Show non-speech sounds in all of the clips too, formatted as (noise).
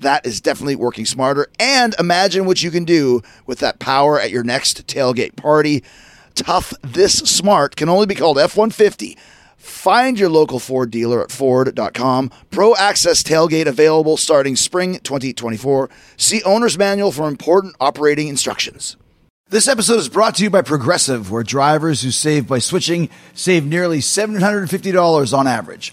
That is definitely working smarter. And imagine what you can do with that power at your next tailgate party. Tough This Smart can only be called F 150. Find your local Ford dealer at Ford.com. Pro Access Tailgate available starting spring 2024. See Owner's Manual for important operating instructions. This episode is brought to you by Progressive, where drivers who save by switching save nearly $750 on average.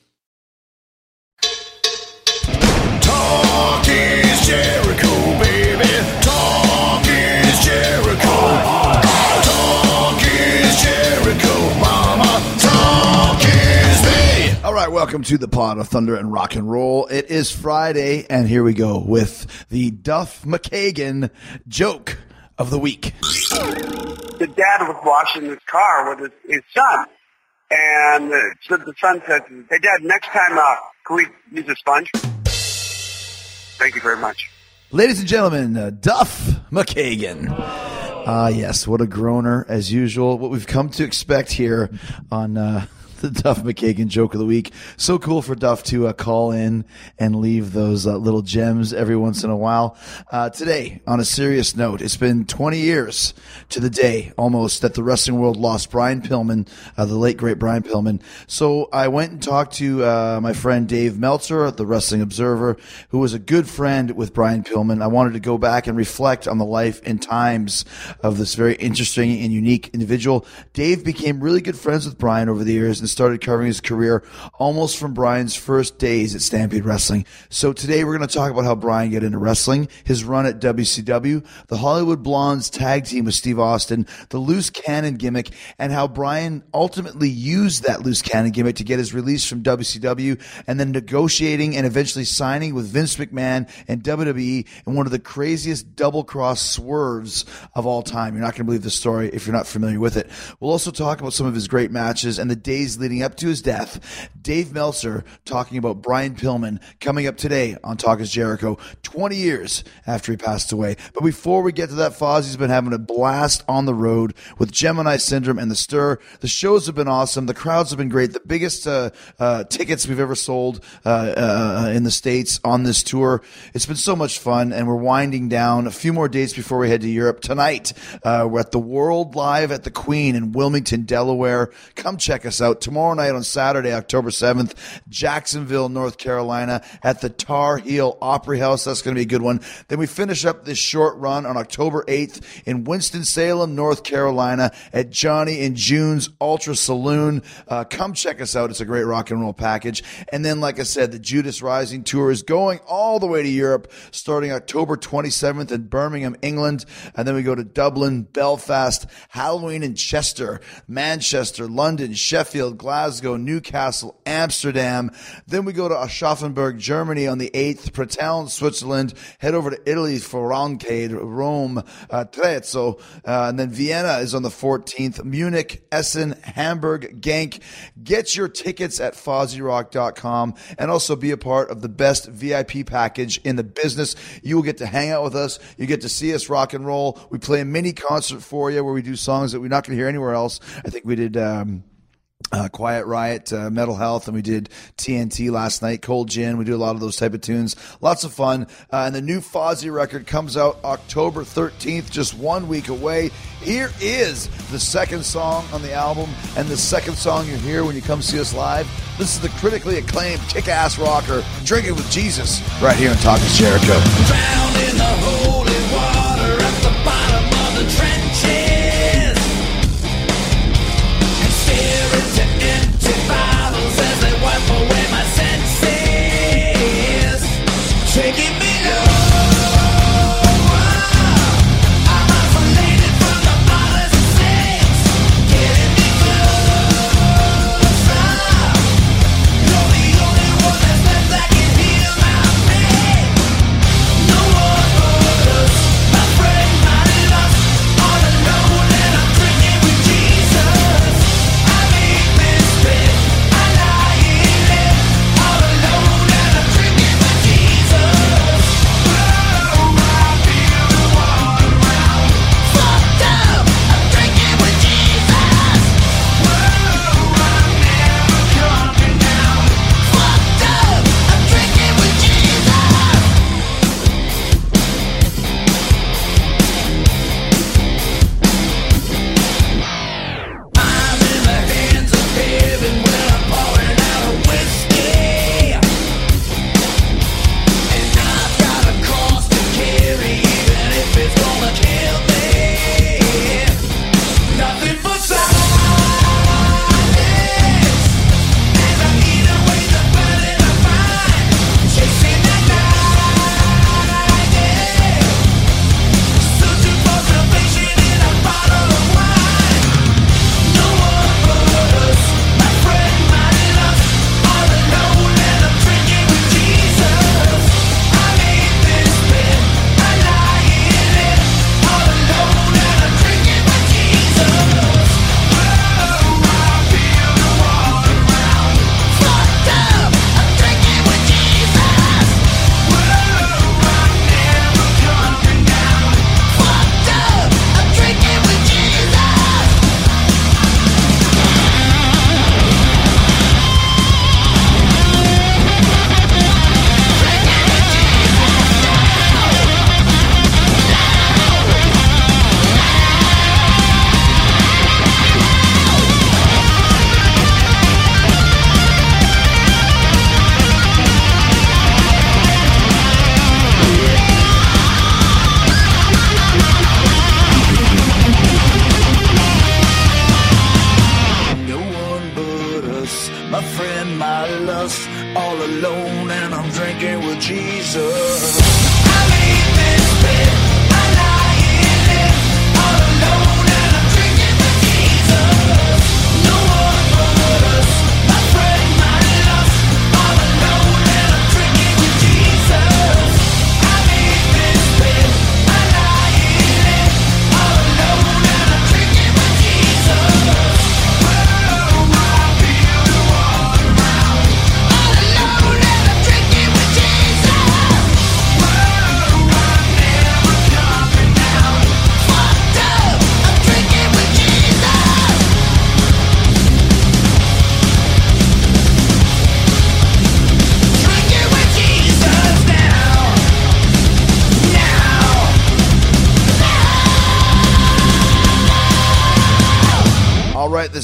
Welcome to the Pod of Thunder and Rock and Roll. It is Friday, and here we go with the Duff McKagan joke of the week. the dad was washing his car with his, his son. And uh, so the son said, hey, Dad, next time, uh, can we use a sponge? Thank you very much. Ladies and gentlemen, uh, Duff McKagan. Ah, yes, what a groaner as usual. What we've come to expect here on uh, the Duff McKagan joke of the week. So cool for Duff to uh, call in and leave those uh, little gems every once in a while. Uh, today, on a serious note, it's been 20 years to the day almost that the wrestling world lost Brian Pillman, uh, the late great Brian Pillman. So I went and talked to uh, my friend Dave Meltzer at the Wrestling Observer, who was a good friend with Brian Pillman. I wanted to go back and reflect on the life and times of this very interesting and unique individual. Dave became really good friends with Brian over the years and started covering his career almost from Brian's first days at Stampede Wrestling. So today we're going to talk about how Brian got into wrestling, his run at WCW, the Hollywood Blondes tag team with Steve Austin, the loose cannon gimmick, and how Brian ultimately used that loose cannon gimmick to get his release from WCW and then negotiating and eventually signing with Vince McMahon and WWE in one of the craziest double cross swerves of all time. You're not going to believe the story if you're not familiar with it. We'll also talk about some of his great matches and the days leading up to his death. Dave Meltzer talking about Brian Pillman coming up today on Talk is Jericho, 20 years after he passed away. But before we get to that, Fozzie's been having a blast on the road with Gemini Syndrome and the Stir. The shows have been awesome. The crowds have been great. The biggest uh, uh, tickets we've ever sold uh, uh, in the States on this tour. It's been so much fun, and we're winding down a few more dates before we head to Europe. Tonight, uh, we're at the World Live at the Queen in Wilmington, Delaware. Come check us out. Tomorrow night on Saturday, October 7th, Jacksonville, North Carolina at the Tar Heel Opry House. That's going to be a good one. Then we finish up this short run on October 8th in Winston-Salem, North Carolina at Johnny and June's Ultra Saloon. Uh, come check us out. It's a great rock and roll package. And then, like I said, the Judas Rising Tour is going all the way to Europe starting October 27th in Birmingham, England. And then we go to Dublin, Belfast, Halloween in Chester, Manchester, London, Sheffield, Glasgow, Newcastle, Amsterdam. Then we go to Aschaffenburg, Germany on the 8th, Pratteln, Switzerland, head over to Italy for Roncade, Rome, uh, Trezzo, uh, and then Vienna is on the 14th, Munich, Essen, Hamburg, Genk. Get your tickets at FozzyRock.com and also be a part of the best VIP package in the business. You will get to hang out with us. You get to see us rock and roll. We play a mini concert for you where we do songs that we're not going to hear anywhere else. I think we did. Um, uh, Quiet Riot, uh, Metal Health, and we did TNT last night, Cold Gin. We do a lot of those type of tunes. Lots of fun. Uh, and the new Fozzy record comes out October 13th, just one week away. Here is the second song on the album, and the second song you hear when you come see us live. This is the critically acclaimed kick ass rocker, Drinking with Jesus, right here on Talk is Jericho.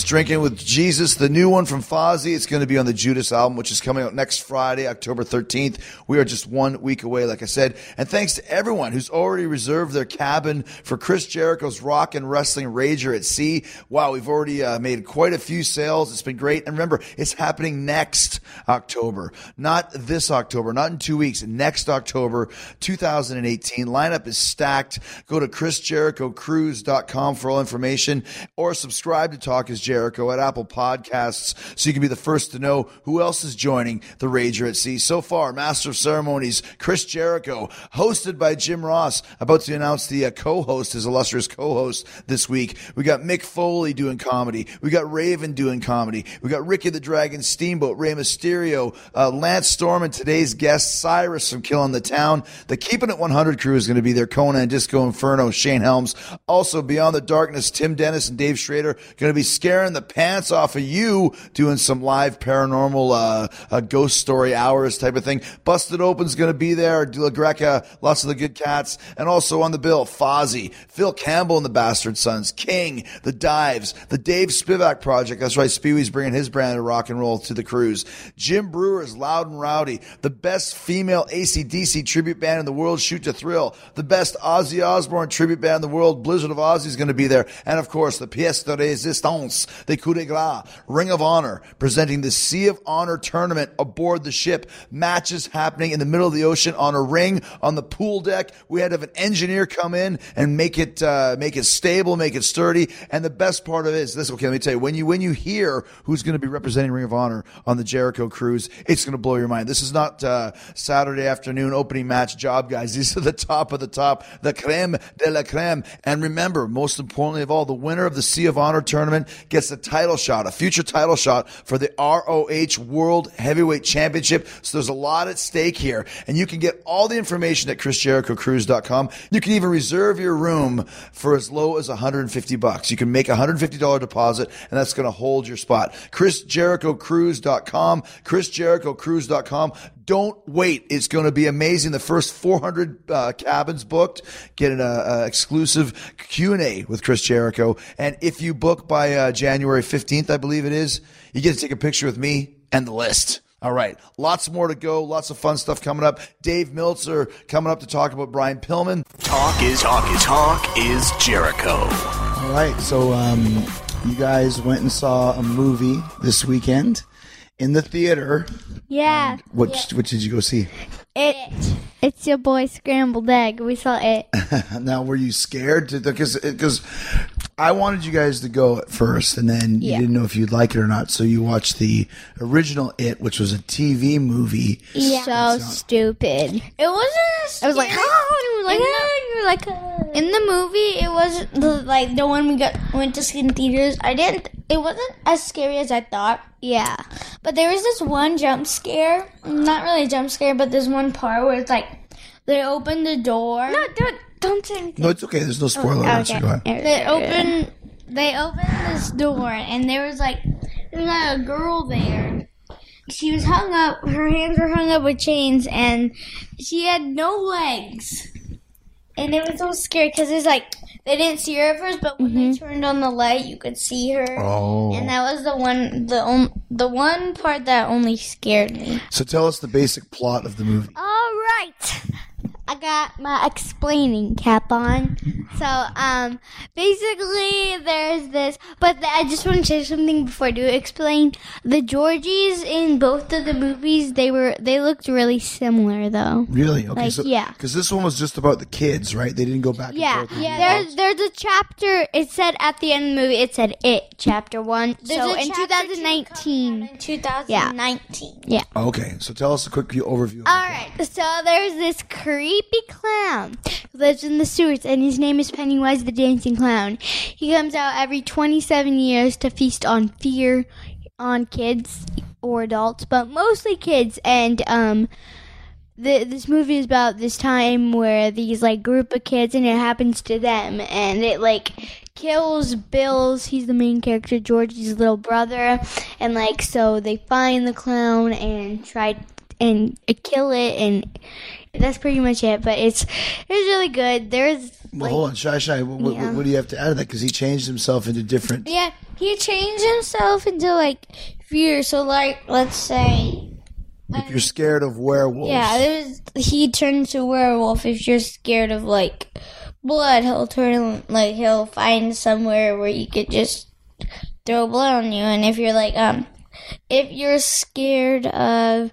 Drinking with Jesus, the new one from Fozzy. It's going to be on the Judas album, which is coming out next Friday, October 13th. We are just one week away, like I said. And thanks to everyone who's already reserved their cabin for Chris Jericho's Rock and Wrestling Rager at Sea. Wow, we've already uh, made quite a few sales. It's been great. And remember, it's happening next October, not this October, not in two weeks, next October 2018. Lineup is stacked. Go to chrisjerichocruise.com for all information or subscribe to Talk is Jericho at Apple Podcasts so you can be the first to know who else is joining the Rager at Sea. So far, Master of Ceremonies, Chris Jericho, hosted by Jim Ross, about to announce the uh, co-host, his illustrious co-host this week. We got Mick Foley doing comedy. We got Raven doing comedy. We got Ricky the Dragon Steamboat, Rey Mysterio, uh, Lance Storm, and today's guest, Cyrus from Killing the Town. The Keeping It 100 crew is going to be there. Konnan, Disco Inferno, Shane Helms. Also, Beyond the Darkness, Tim Dennis and Dave Schrader going to be scaring the pants off of you doing some live paranormal uh, ghost story hours type of thing. Busted Open's going to be there. De La Greca, lots of the good cats. And also on the bill, Fozzy, Phil Campbell and the Bastard Sons, King, The Dives, The Dave Spivak Project. That's right, Speewy's bringing his brand of rock and roll to the cruise. Jim Breuer's Loud and Rowdy, the best female ACDC tribute band in the world, Shoot to Thrill, the best Ozzy Osbourne tribute band in the world, Blizzard of Ozzy is going to be there. And of course, the pièce de résistance, the coup de grace, Ring of Honor, presenting the Sea of Honor tournament aboard the ship. Matches happening in the middle of the ocean on a ring on the pool deck. We had to have an engineer come in and make it uh, make it stable, make it sturdy. And the best part of it is this. Okay, let me tell you when you when you hear who's going to be representing Ring of Honor on the Jericho cruise, it's going to blow your mind. This is not uh, Saturday afternoon opening match job guys. (laughs) These are the top of the top, the creme de la creme. And remember, most importantly of all, the winner of the Sea of Honor tournament gets the title shot, a future title shot for the ROH World Heavyweight Championship. So there's a lot at stake here. And you can get all the information at chrisjerichocruise.com. You can even reserve your room for as low as 150 bucks. You can make a $150 deposit and that's going to hold your spot. chrisjerichocruise.com, chrisjerichocruise.com. Don't wait. It's going to be amazing. The first 400 uh, cabins booked, get an uh, uh, exclusive Q&A with Chris Jericho. And if you book by uh, January 15th, I believe it is, you get to take a picture with me and the list. All right. Lots more to go. Lots of fun stuff coming up. Dave Meltzer coming up to talk about Brian Pillman. Talk is talk is talk is Jericho. All right, so um, you guys went and saw a movie this weekend in the theater. Yeah. Um, which which did you go see? It. It's your boy Scrambled Egg. We saw it. (laughs) Now, were you scared? Because because I wanted you guys to go at first, and then you Yeah. didn't know if you'd like it or not. So you watched the original It, which was a TV movie. Yeah. So stupid. It wasn't. I was like, oh, like, you're like, in the movie, it wasn't the, like the one we got went to see in theaters. I didn't. It wasn't as scary as I thought. yeah. But there was this one jump scare. Not really a jump scare, but there's one part where it's like they open the door. No, don't, don't say anything. No, it's okay. There's no spoiler. alerts, so go ahead. They open they opened this door and there was like there was like a girl there. She was hung up her hands were hung up with chains and she had no legs. And it was so scary because it's like they didn't see her at first, but when they mm-hmm. turned on the light, you could see her. Oh, And that was the one, the on, the one part that only scared me. so tell us the basic plot of the movie. All right. I got my explaining cap on. So, um, basically, there's this, but I just want to say something before I do explain. The Georgies in both of the movies, they were, they looked really similar though. Really? Okay. Like, so, yeah. Because this one was just about the kids, right? They didn't go back. Yeah, forth. yeah. There's there's a chapter. It said at the end of the movie. It said it chapter one. so in 2019. 2019. Yeah. Okay. So tell us a quick overview. Of All right. So there's this creepy clown who lives in the sewers, and his name is Pennywise the Dancing Clown. He comes out every 27 years to feast on fear on kids or adults, but mostly kids. And um, the, this movie is about this time where these like group of kids, and it happens to them, and it like kills Bill's. He's the main character, Georgie's little brother, and like so they find the clown and try and kill it, and that's pretty much it. But it's it's really good. There's Well, like hold on, Shy Shy. What, what- Yeah. what do you have to add to that? Because he changed himself into different. Yeah, he changed himself into like fear. So like, let's say, If you're scared of werewolves, yeah, there's he turns to werewolf. If you're scared of like blood, he'll turn like he'll find somewhere where you could just throw blood on you. And if you're like um, if you're scared of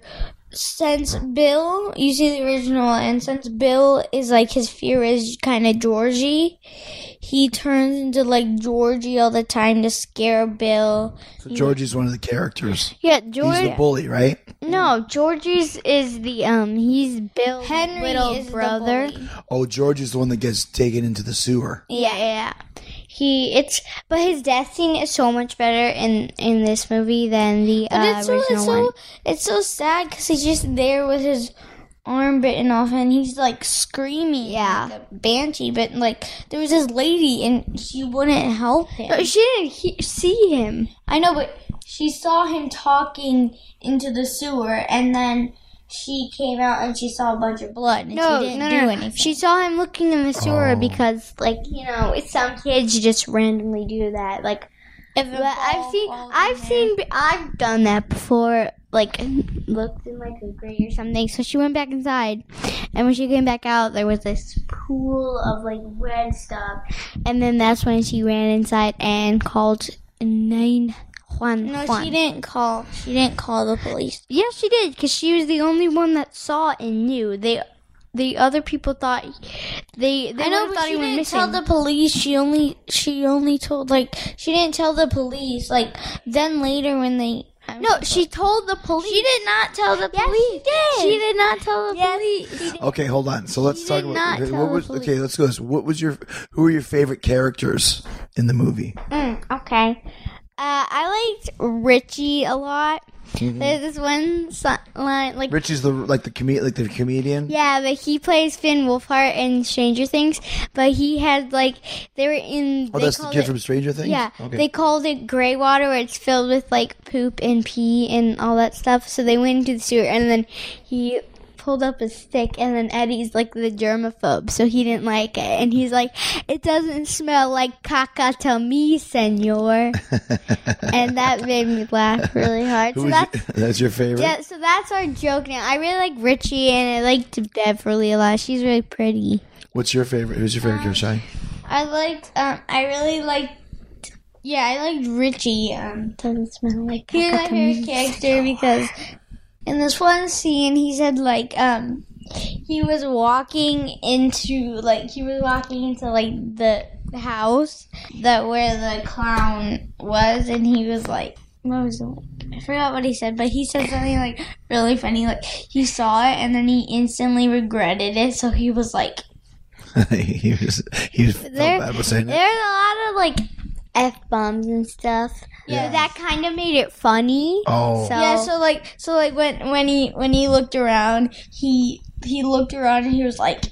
since Bill, you see the original, and since Bill is like his fear is kind of Georgie, he turns into like Georgie all the time to scare Bill. so Georgie's one of the characters. yeah, He's the bully, right? No, Georgie's is the um. He's Bill's Henry little brother. Oh, George is the one that gets taken into the sewer. Yeah, yeah. He it's but his death scene is so much better in in this movie than the But uh, it's so original it's so one. it's so sad because he's just there with his arm bitten off and he's like screaming Yeah. like a banshee. But like there was this lady and she wouldn't help him. But she didn't he- see him. I know, but she saw him talking into the sewer and then. She came out and she saw a bunch of blood and No, she didn't no, do anything. She saw him looking in the sewer Oh. because, like, you know, some kids just randomly do that. Like, If a but I've seen, I've there- seen, I've done that before. Like, looked in like a grate or something. So she went back inside, and when she came back out, there was this pool of like red stuff, and then that's when she ran inside and called nine Juan. No, Juan. she didn't call. She didn't call the police. Yes, she did, because she was the only one that saw and knew. They, the other people thought they. they I know, would've but thought she he went didn't missing. tell the police. She only she only told like she didn't tell the police. Like then later when they no, she told the police. she did not tell the Yes, police. she did. She did not tell the Yes, police. Okay, hold on. So let's He talk did about. not Okay, tell what the was, okay, let's go. So what was your? Who were your favorite characters in the movie? Mm, okay. Uh, I liked Richie a lot. There's this one so- line, like Richie's the like the com- like the comedian. yeah, but he plays Finn Wolfhard in Stranger Things. But he had like they were in. Oh, that's the kid it- from Stranger Things. Yeah, Okay. they called it gray water, where it's filled with like poop and pee and all that stuff. So they went into the sewer, and then he pulled up a stick, and then Eddie's like the germaphobe, so he didn't like it, and he's like, "It doesn't smell like caca to me, senor," (laughs) and that made me laugh really hard. So that's your, (laughs) that's your favorite. yeah, so that's our joke now. I really like Richie, and I liked Beverly a lot. She's really pretty. What's your favorite? Who's your favorite character? Shy? I liked. Um, I really liked. Yeah, I liked Richie. Um, Doesn't smell like He's my caca to me. favorite character because in this one scene, he said like um he was walking into like he was walking into like the house that where the clown was, and he was like, what was it? I forgot what he said, but he said something like really funny. Like he saw it and then he instantly regretted it, so he was like, (laughs) he was he was There- saying it. There's a lot of like f bombs and stuff. Yeah. So that kind of made it funny. Oh, So yeah. So like so like when when he when he looked around, he he looked around and he was like,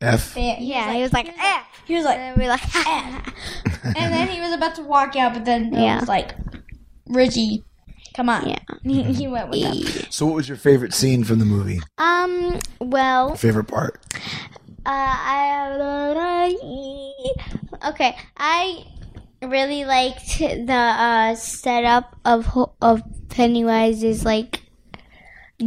F. he was yeah, like- he was like, eh. He was like, And we like, and then he was about to walk out, but then Bill Yeah. was like, Richie, come on. Yeah. (laughs) He, he went with him. So, what was your favorite scene from the movie? um, well, Favorite part? uh, I okay. I really liked the uh, setup of of Pennywise is like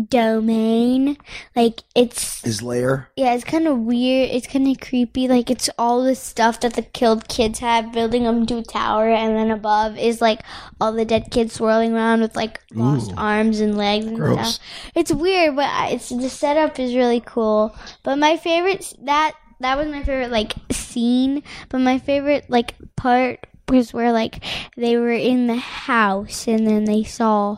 domain. Like it's His lair. yeah, it's kind of weird. It's kind of creepy. Like it's all the stuff that the killed kids have, building them to a tower, and then above is like all the dead kids swirling around with like lost arms and legs and Gross. stuff. It's weird, but I- it's the setup is really cool. But my favorite that that was my favorite like scene. But my favorite like part was where like they were in the house and then they saw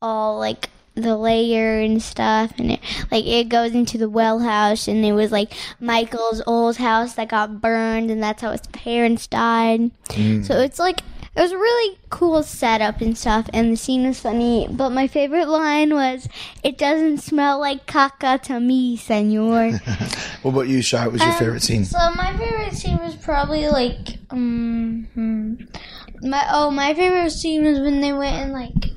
all like the layer and stuff and it like it goes into the well house and it was like Michael's old house that got burned and that's how his parents died. Mm. So it's like it was a really cool setup and stuff and the scene was funny, but my favorite line was it doesn't smell like caca to me, senor. (laughs) What about you, Shy? What was your favorite scene? So my favorite scene was probably like um hmm. my oh my favorite scene was when they went and like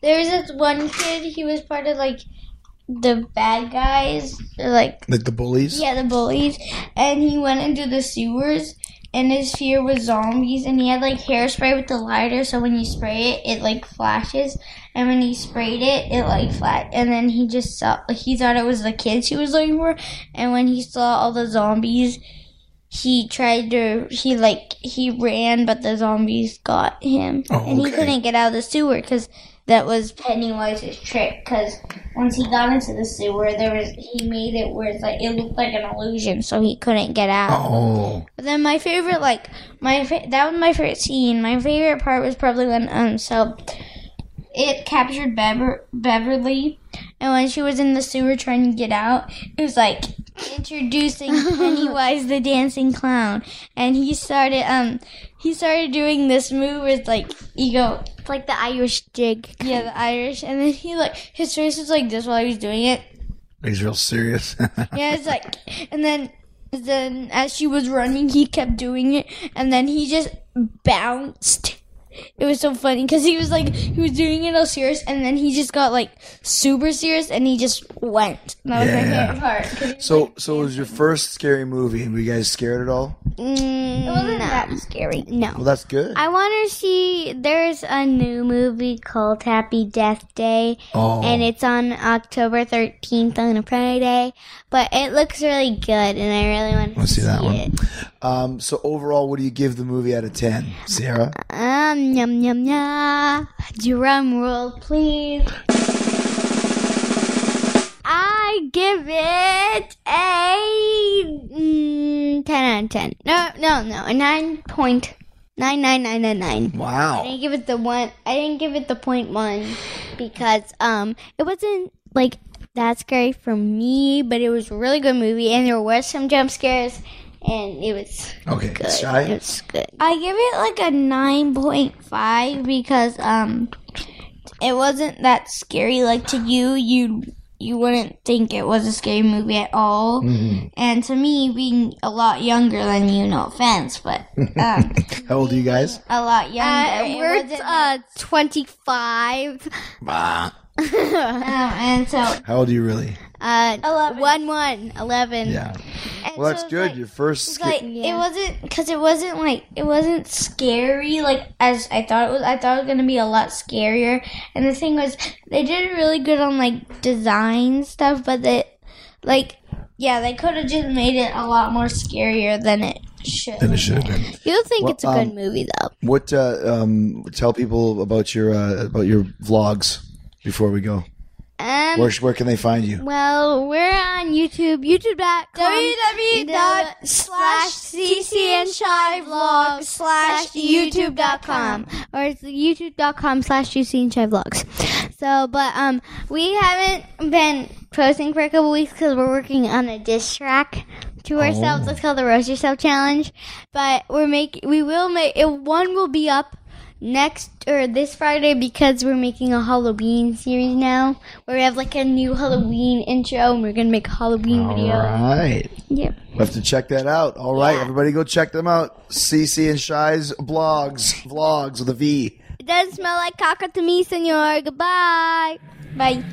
there was this one kid he was part of like the bad guys like Like the bullies? yeah the bullies and he went into the sewers and his fear was zombies and he had like hairspray with the lighter so when you spray it it like flashes and when he sprayed it it like flat and then he just saw he thought it was the kids he was looking for and when he saw all the zombies he tried to he like he ran but the zombies got him Oh, and he oh, couldn't get out of the sewer because that was pennywise's trick because once he got into the sewer there was he made it where it's like it looked like an illusion so he couldn't get out Oh. but then my favorite, like my fa- that was my favorite scene. My favorite part was probably when um so it captured Bever- Beverly, and when she was in the sewer trying to get out, it was like introducing (laughs) Pennywise the dancing clown, and he started um he started doing this move where it's like you go It's like the Irish jig. yeah the Irish, and then he like his face was like this while he was doing it, He's real serious. (laughs) yeah, it's like, and then, then as she was running, he kept doing it, and then he just bounced. It was so funny because he was like, he was doing it all serious, and then he just got like super serious, and he just went. That was my favorite part so, like- so it was your first scary movie, were you guys scared at all? Mm, it wasn't that scary. No. Well, that's good. I want to see. There's a new movie called Happy Death Day, oh, and it's on October 13th on a Friday. But it looks really good, and I really want to Let's see that one. Um, so overall, what do you give the movie out of ten, Sierra? Um, yum yum yum. Drum roll, please. I give it a mm, ten out of ten. No, no, no, a nine point nine nine nine nine nine. I Wow. didn't give it the one. I didn't give it the point one because um it wasn't like that scary for me, but it was a really good movie, and there were some jump scares, and it was Okay, good. Shy. It was good. I give it like a nine point five because um, it wasn't that scary. Like to you, you you wouldn't think it was a scary movie at all. And to me, being a lot younger than you, no offense, but um, (laughs) How old are you guys? a lot younger. Uh, we're wasn't uh twenty five. Ah. (laughs) um, and so How old are you really? Uh, Eleven. one one eleven. Yeah. and Well, that's so it's good. like- Your first. Sca- like it wasn't because it wasn't like it wasn't scary like as I thought it was. I thought it was gonna be a lot scarier. And the thing was, they did really good on like design stuff, but they like yeah, they could have just made it a lot more scarier than it should. Then it should have been. You think Well, it's a good um, movie though? What? Uh, um, tell people about your uh, about your vlogs before we go. Um, Where where can they find you? well, we're on YouTube. YouTube.com. www slash CC and Shy vlogs slash YouTube.com or it's YouTube.com slash CC and Shy vlogs. So, but um, we haven't been posting for a couple weeks because we're working on a diss track to ourselves. It's called the Roast Yourself Challenge. But we're making, we will make it. One will be up next or this Friday because we're making a Halloween series now where we have like a new Halloween intro and we're gonna make a Halloween video. All right. Yep. We'll have to check that out. All right, everybody go check them out. CC and Shy's blogs, vlogs with a V. It doesn't smell like caca to me, senor. Goodbye. Bye.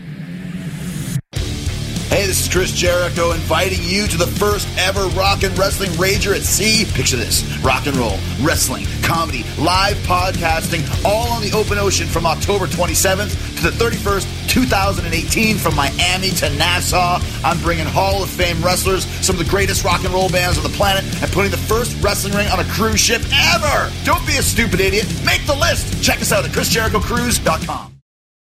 Hey, this is Chris Jericho inviting you to the first ever rock and wrestling rager at sea. Picture this rock and roll, wrestling, comedy, live podcasting, all on the open ocean from October 27th to the 31st, 2018 from Miami to Nassau. I'm bringing Hall of Fame wrestlers, some of the greatest rock and roll bands on the planet, and putting the first wrestling ring on a cruise ship ever. Don't be a stupid idiot. Make the list. Check us out at ChrisJerichoCruise.com.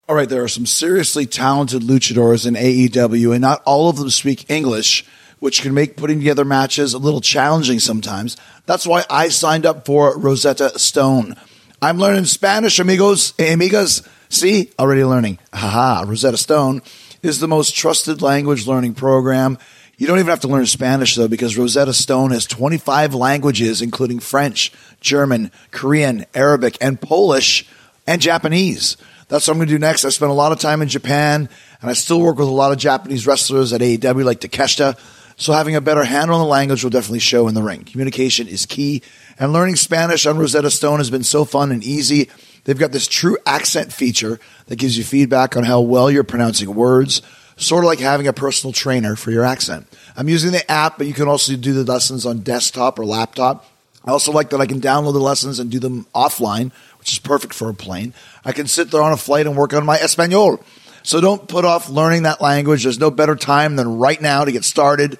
All right, there are some seriously talented luchadors in AEW, and not all of them speak English, which can make putting together matches a little challenging sometimes. That's why I signed up for Rosetta Stone. I'm learning Spanish, amigos, amigas. See, already learning. Haha, Rosetta Stone is the most trusted language learning program. You don't even have to learn Spanish though, because Rosetta Stone has 25 languages, including French, German, Korean, Arabic, and Polish, and Japanese. That's what I'm going to do next. I spent a lot of time in Japan, and I still work with a lot of Japanese wrestlers at AEW, like Takeshita. So having a better handle on the language will definitely show in the ring. Communication is key, and learning Spanish on Rosetta Stone has been so fun and easy. They've got this true accent feature that gives you feedback on how well you're pronouncing words, sort of like having a personal trainer for your accent. I'm using the app, but you can also do the lessons on desktop or laptop. I also like that I can download the lessons and do them offline, which is perfect for a plane. I can sit there on a flight and work on my Espanol. So don't put off learning that language. There's no better time than right now to get started.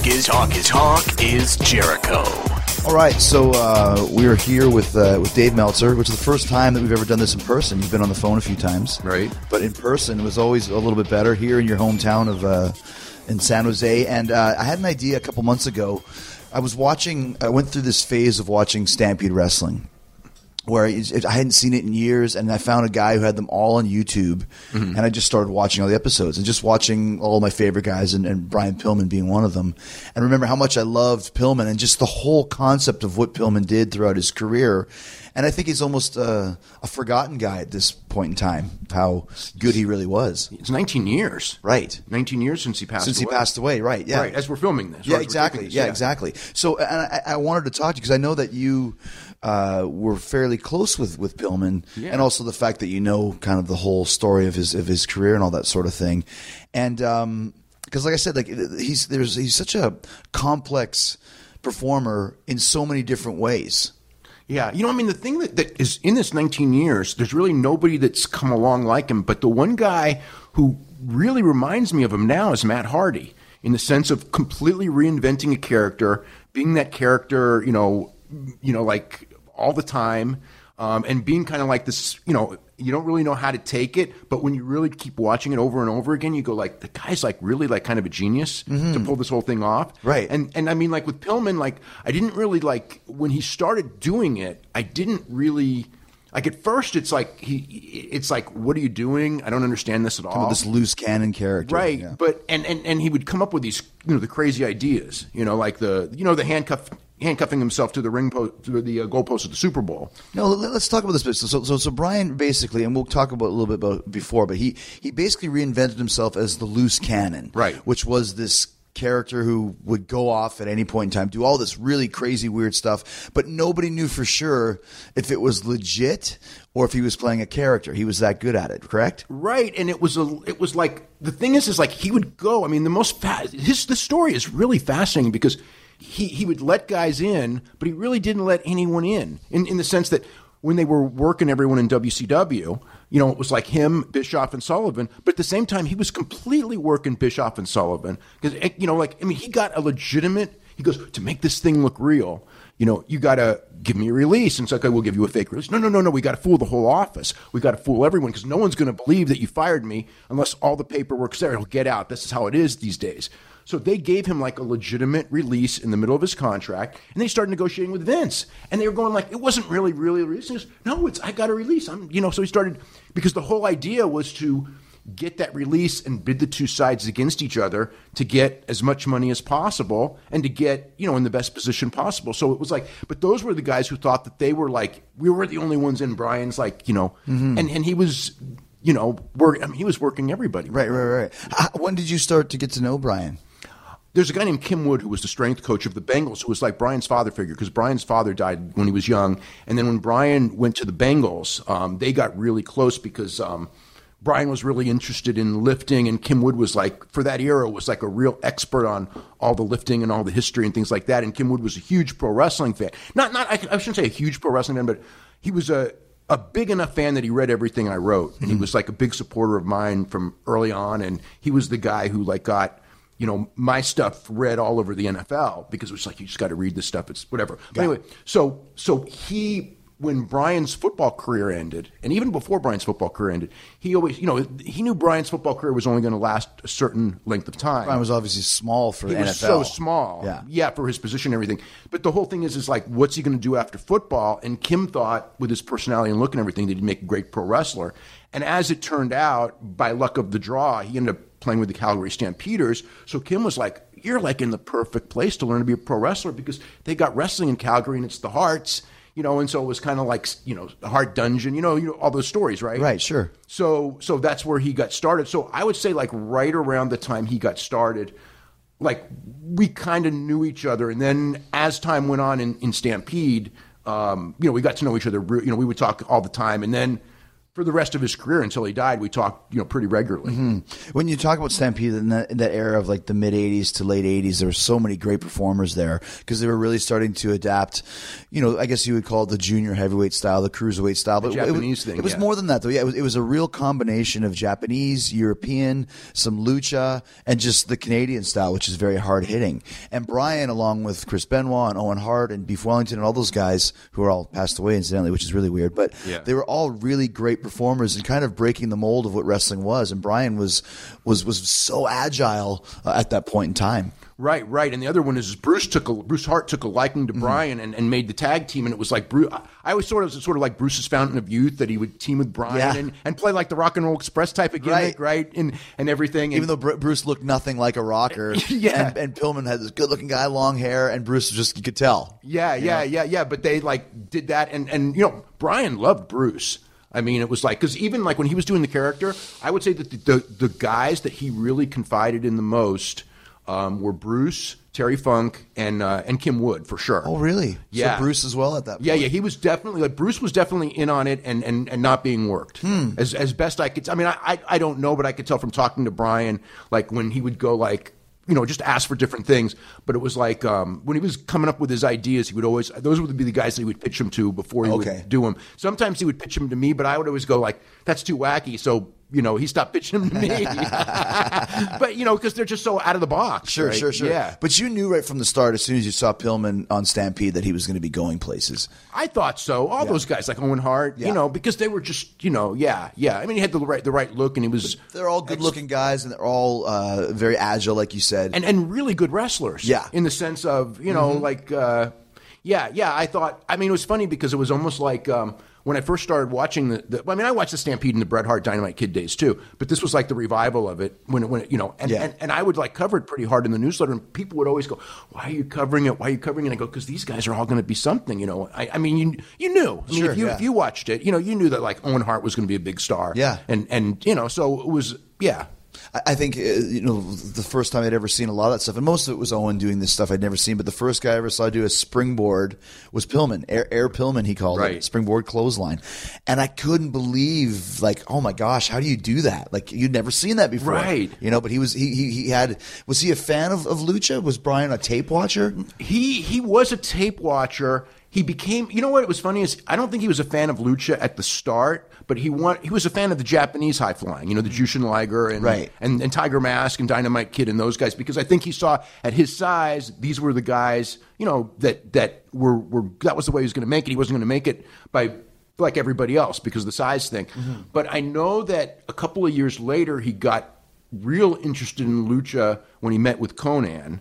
Talk is talk is talk is Jericho. All right, so uh, we're here with uh, with Dave Meltzer, which is the first time that we've ever done this in person. You've been on the phone a few times, Right. But in person, it was always a little bit better here in your hometown of uh, in San Jose. And uh, I had an idea a couple months ago. I was watching. I went through this phase of watching Stampede Wrestling, where I hadn't seen it in years, and I found a guy who had them all on YouTube, Mm-hmm. and I just started watching all the episodes and just watching all my favorite guys, and, and Brian Pillman being one of them. And remember how much I loved Pillman and just the whole concept of what Pillman did throughout his career. And I think he's almost uh, a forgotten guy at this point in time. How good he really was. It's 19 years. Right. 19 years since he passed Since away. he passed away, right? Yeah. Right, as we're filming this. Yeah, exactly. this, Yeah, exactly. So, and I, I wanted to talk to you because I know that you uh, were fairly close with with Pillman, Yeah. and also the fact that you know kind of the whole story of his of his career and all that sort of thing, and um, because like I said, like he's there's he's such a complex performer in so many different ways. Yeah, you know, I mean, the thing that, that is in this 19 years, there's really nobody that's come along like him. But the one guy who really reminds me of him now is Matt Hardy, in the sense of completely reinventing a character, being that character, you know, you know, like all the time, um, and being kind of like this, you know, you don't really know how to take it, but when you really keep watching it over and over again, you go like, the guy's like really like kind of a genius to pull this whole thing off, Right. And and I mean, like with Pillman, like I didn't really like when he started doing it. I didn't really like at first. It's like he, it's like, what are you doing? I don't understand this at all. This loose cannon character, right? Yeah. But and, and and he would come up with these, you know, the crazy ideas. You know, like the you know the handcuff handcuffing himself to the ring post to the uh, goalpost of the Super Bowl. No, let- let's talk about this bit. So, so, so, so Brian basically, and we'll talk about a little bit about before, but he he basically reinvented himself as the loose cannon, Right. Which was this character who would go off at any point in time, do all this really crazy, weird stuff, but nobody knew for sure if it was legit or if he was playing a character. He was that good at it, correct? Right, and it was a, it was like the thing is, is like he would go. I mean, the most fa- his the story is really fascinating because he he would let guys in, but he really didn't let anyone in, in in the sense that when they were working everyone in WCW, you know, it was like him, Bischoff, and Sullivan. But at the same time, he was completely working Bischoff and Sullivan because eh, you know, like I mean, he got a legitimate. He goes to make this thing look real. You know, you got to give me a release. And it's like, okay, we'll give you a fake release. No, no, no, no. We got to fool the whole office. We got to fool everyone because no one's going to believe that you fired me unless all the paperwork's there. It'll get out. This is how it is these days. So they gave him like a legitimate release in the middle of his contract, and they started negotiating with Vince. And they were going like, it wasn't really, really a release. No, it's I got a release. I'm, you know. So he started because the whole idea was to get that release and bid the two sides against each other to get as much money as possible and to get you know in the best position possible so it was like but those were the guys who thought that they were like we were the only ones in brian's like you know mm-hmm. and and he was you know, work. I mean, he was working everybody. Right, right, right. How- When did you start to get to know Brian? There's a guy named Kim Wood who was the strength coach of the Bengals, who was like Brian's father figure because Brian's father died when he was young, and then when Brian went to the Bengals, um, they got really close because um, Brian was really interested in lifting, and Kim Wood was like for that era was like a real expert on all the lifting and all the history and things like that. And Kim Wood was a huge pro wrestling fan. Not not I, I shouldn't say a huge pro wrestling fan, but he was a a big enough fan that he read everything I wrote, and he was like a big supporter of mine from early on. And he was the guy who like got you know my stuff read all over the NFL because it was like you just got to read this stuff. It's whatever. But anyway, so so he when Brian's football career ended, and even before Brian's football career ended, he always you know he knew Brian's football career was only going to last a certain length of time. Brian was obviously small for He the was NFL. so small. Yeah. Yeah, for his position and everything. But the whole thing is, is like, what's he going to do after football? And Kim thought, with his personality and look and everything, that he'd make a great pro wrestler. And as it turned out, by luck of the draw, he ended up playing with the Calgary Stampeders. So Kim was like, you're like in the perfect place to learn to be a pro wrestler because they got wrestling in Calgary and it's the Hearts. You know, and so it was kind of like you know, a Heart Dungeon. You know, you know all those stories, right? Right, sure. So so that's where he got started. So I would say like right around the time he got started, like we kind of knew each other, and then as time went on in, in Stampede, um, you know, we got to know each other. You know, we would talk all the time, and then for the rest of his career until he died, we talked you know pretty regularly. Mm-hmm. When you talk about Stampede in that, in that era of like the mid 80s to late 80s, there were so many great performers there because they were really starting to adapt, you know, I guess you would call it the junior heavyweight style, the cruiserweight style. But it- Japanese it, thing, It was yeah. more than that, though. Yeah, it was, it was a real combination of Japanese, European, some lucha, and just the Canadian style, which is very hard hitting. And Brian, along with Chris Benoit and Owen Hart and Biff Wellington and all those guys who are all passed away, incidentally, which is really weird, but Yeah. they were all really great performers and kind of breaking the mold of what wrestling was. And Brian was was was so agile uh, at that point in time. Right, right. And the other one is Bruce took a Bruce Hart took a liking Mm-hmm. to Brian and, and made the tag team, and it was like Bruce. I always sort of sort of like Bruce's fountain of youth that he would team with Brian Yeah. and, and play like the Rock and Roll Express type of gimmick, Right. right? And and everything. Even and, though Br- Bruce looked nothing like a rocker, (laughs) Yeah. and, and Pillman had this good-looking guy, long hair, and Bruce just you could tell. Yeah, yeah, yeah, yeah. But they like did that, and and you know Brian loved Bruce. I mean, it was like because even like when he was doing the character, I would say that the the, the guys that he really confided in the most um, were Bruce, Terry Funk, and uh, and Kim Wood for sure. Oh, really? Yeah. So Bruce as well at that. point. Yeah, yeah, he was definitely like Bruce was definitely in on it and and, and not being worked Hmm. as as best I could. I mean, I, I I don't know, but I could tell from talking to Brian, like when he would go like you know just ask for different things, but it was like um, when he was coming up with his ideas, he would always those would be the guys that he would pitch him to before he Okay. would do them. Sometimes he would pitch them to me, but I would always go like that's too wacky, so. You know, he stopped bitching to me, (laughs) but you know, because they're just so out of the box. Sure, right? sure, sure. Yeah, But you knew right from the start, as soon as you saw Pillman on Stampede, that he was going to be going places. I thought so. All those guys like Owen Hart, Yeah. you know, because they were just, you know, yeah, yeah. I mean, he had the right, the right look, and he was, They're all good-looking guys, and they're all uh, very agile, like you said. and and really good wrestlers. Yeah. in the sense of, you know, like, uh, yeah, yeah. I thought. I mean, it was funny because it was almost like. Um, when I first started watching the, the, I mean, I watched the Stampede and the Bret Hart Dynamite Kid days too, but this was like the revival of it when, it, when it, you know, and, Yeah. and, and I would like cover it pretty hard in the newsletter, and people would always go, "Why are you covering it? Why are you covering it?" And I go, "Because these guys are all going to be something." You know, I, I mean, you you knew. I mean, Sure, if you yeah. if you watched it, you know, you knew that like Owen Hart was going to be a big star. Yeah. and and you know, so it was yeah. I think uh, you know the first time I'd ever seen a lot of that stuff, and most of it was Owen doing this stuff I'd never seen. But the first guy I ever saw do a springboard was Pillman, Air, Air Pillman, he called Right. it, springboard clothesline, and I couldn't believe like, oh my gosh, how do you do that? Like you'd never seen that before, Right. You know, but he was he he, he had was he a fan of, of lucha? Was Brian a tape watcher? he he was a tape watcher. He became, you know what? It was funny is I don't think he was a fan of lucha at the start, but he want, he was a fan of the Japanese high flying. You know, the Jushin Liger and Right. and, and Tiger Mask and Dynamite Kid and those guys because I think he saw at his size these were the guys you know that that were were that was the way he was going to make it. He wasn't going to make it by like everybody else because of the size thing. Mm-hmm. But I know that a couple of years later he got real interested in lucha when he met with Konnan.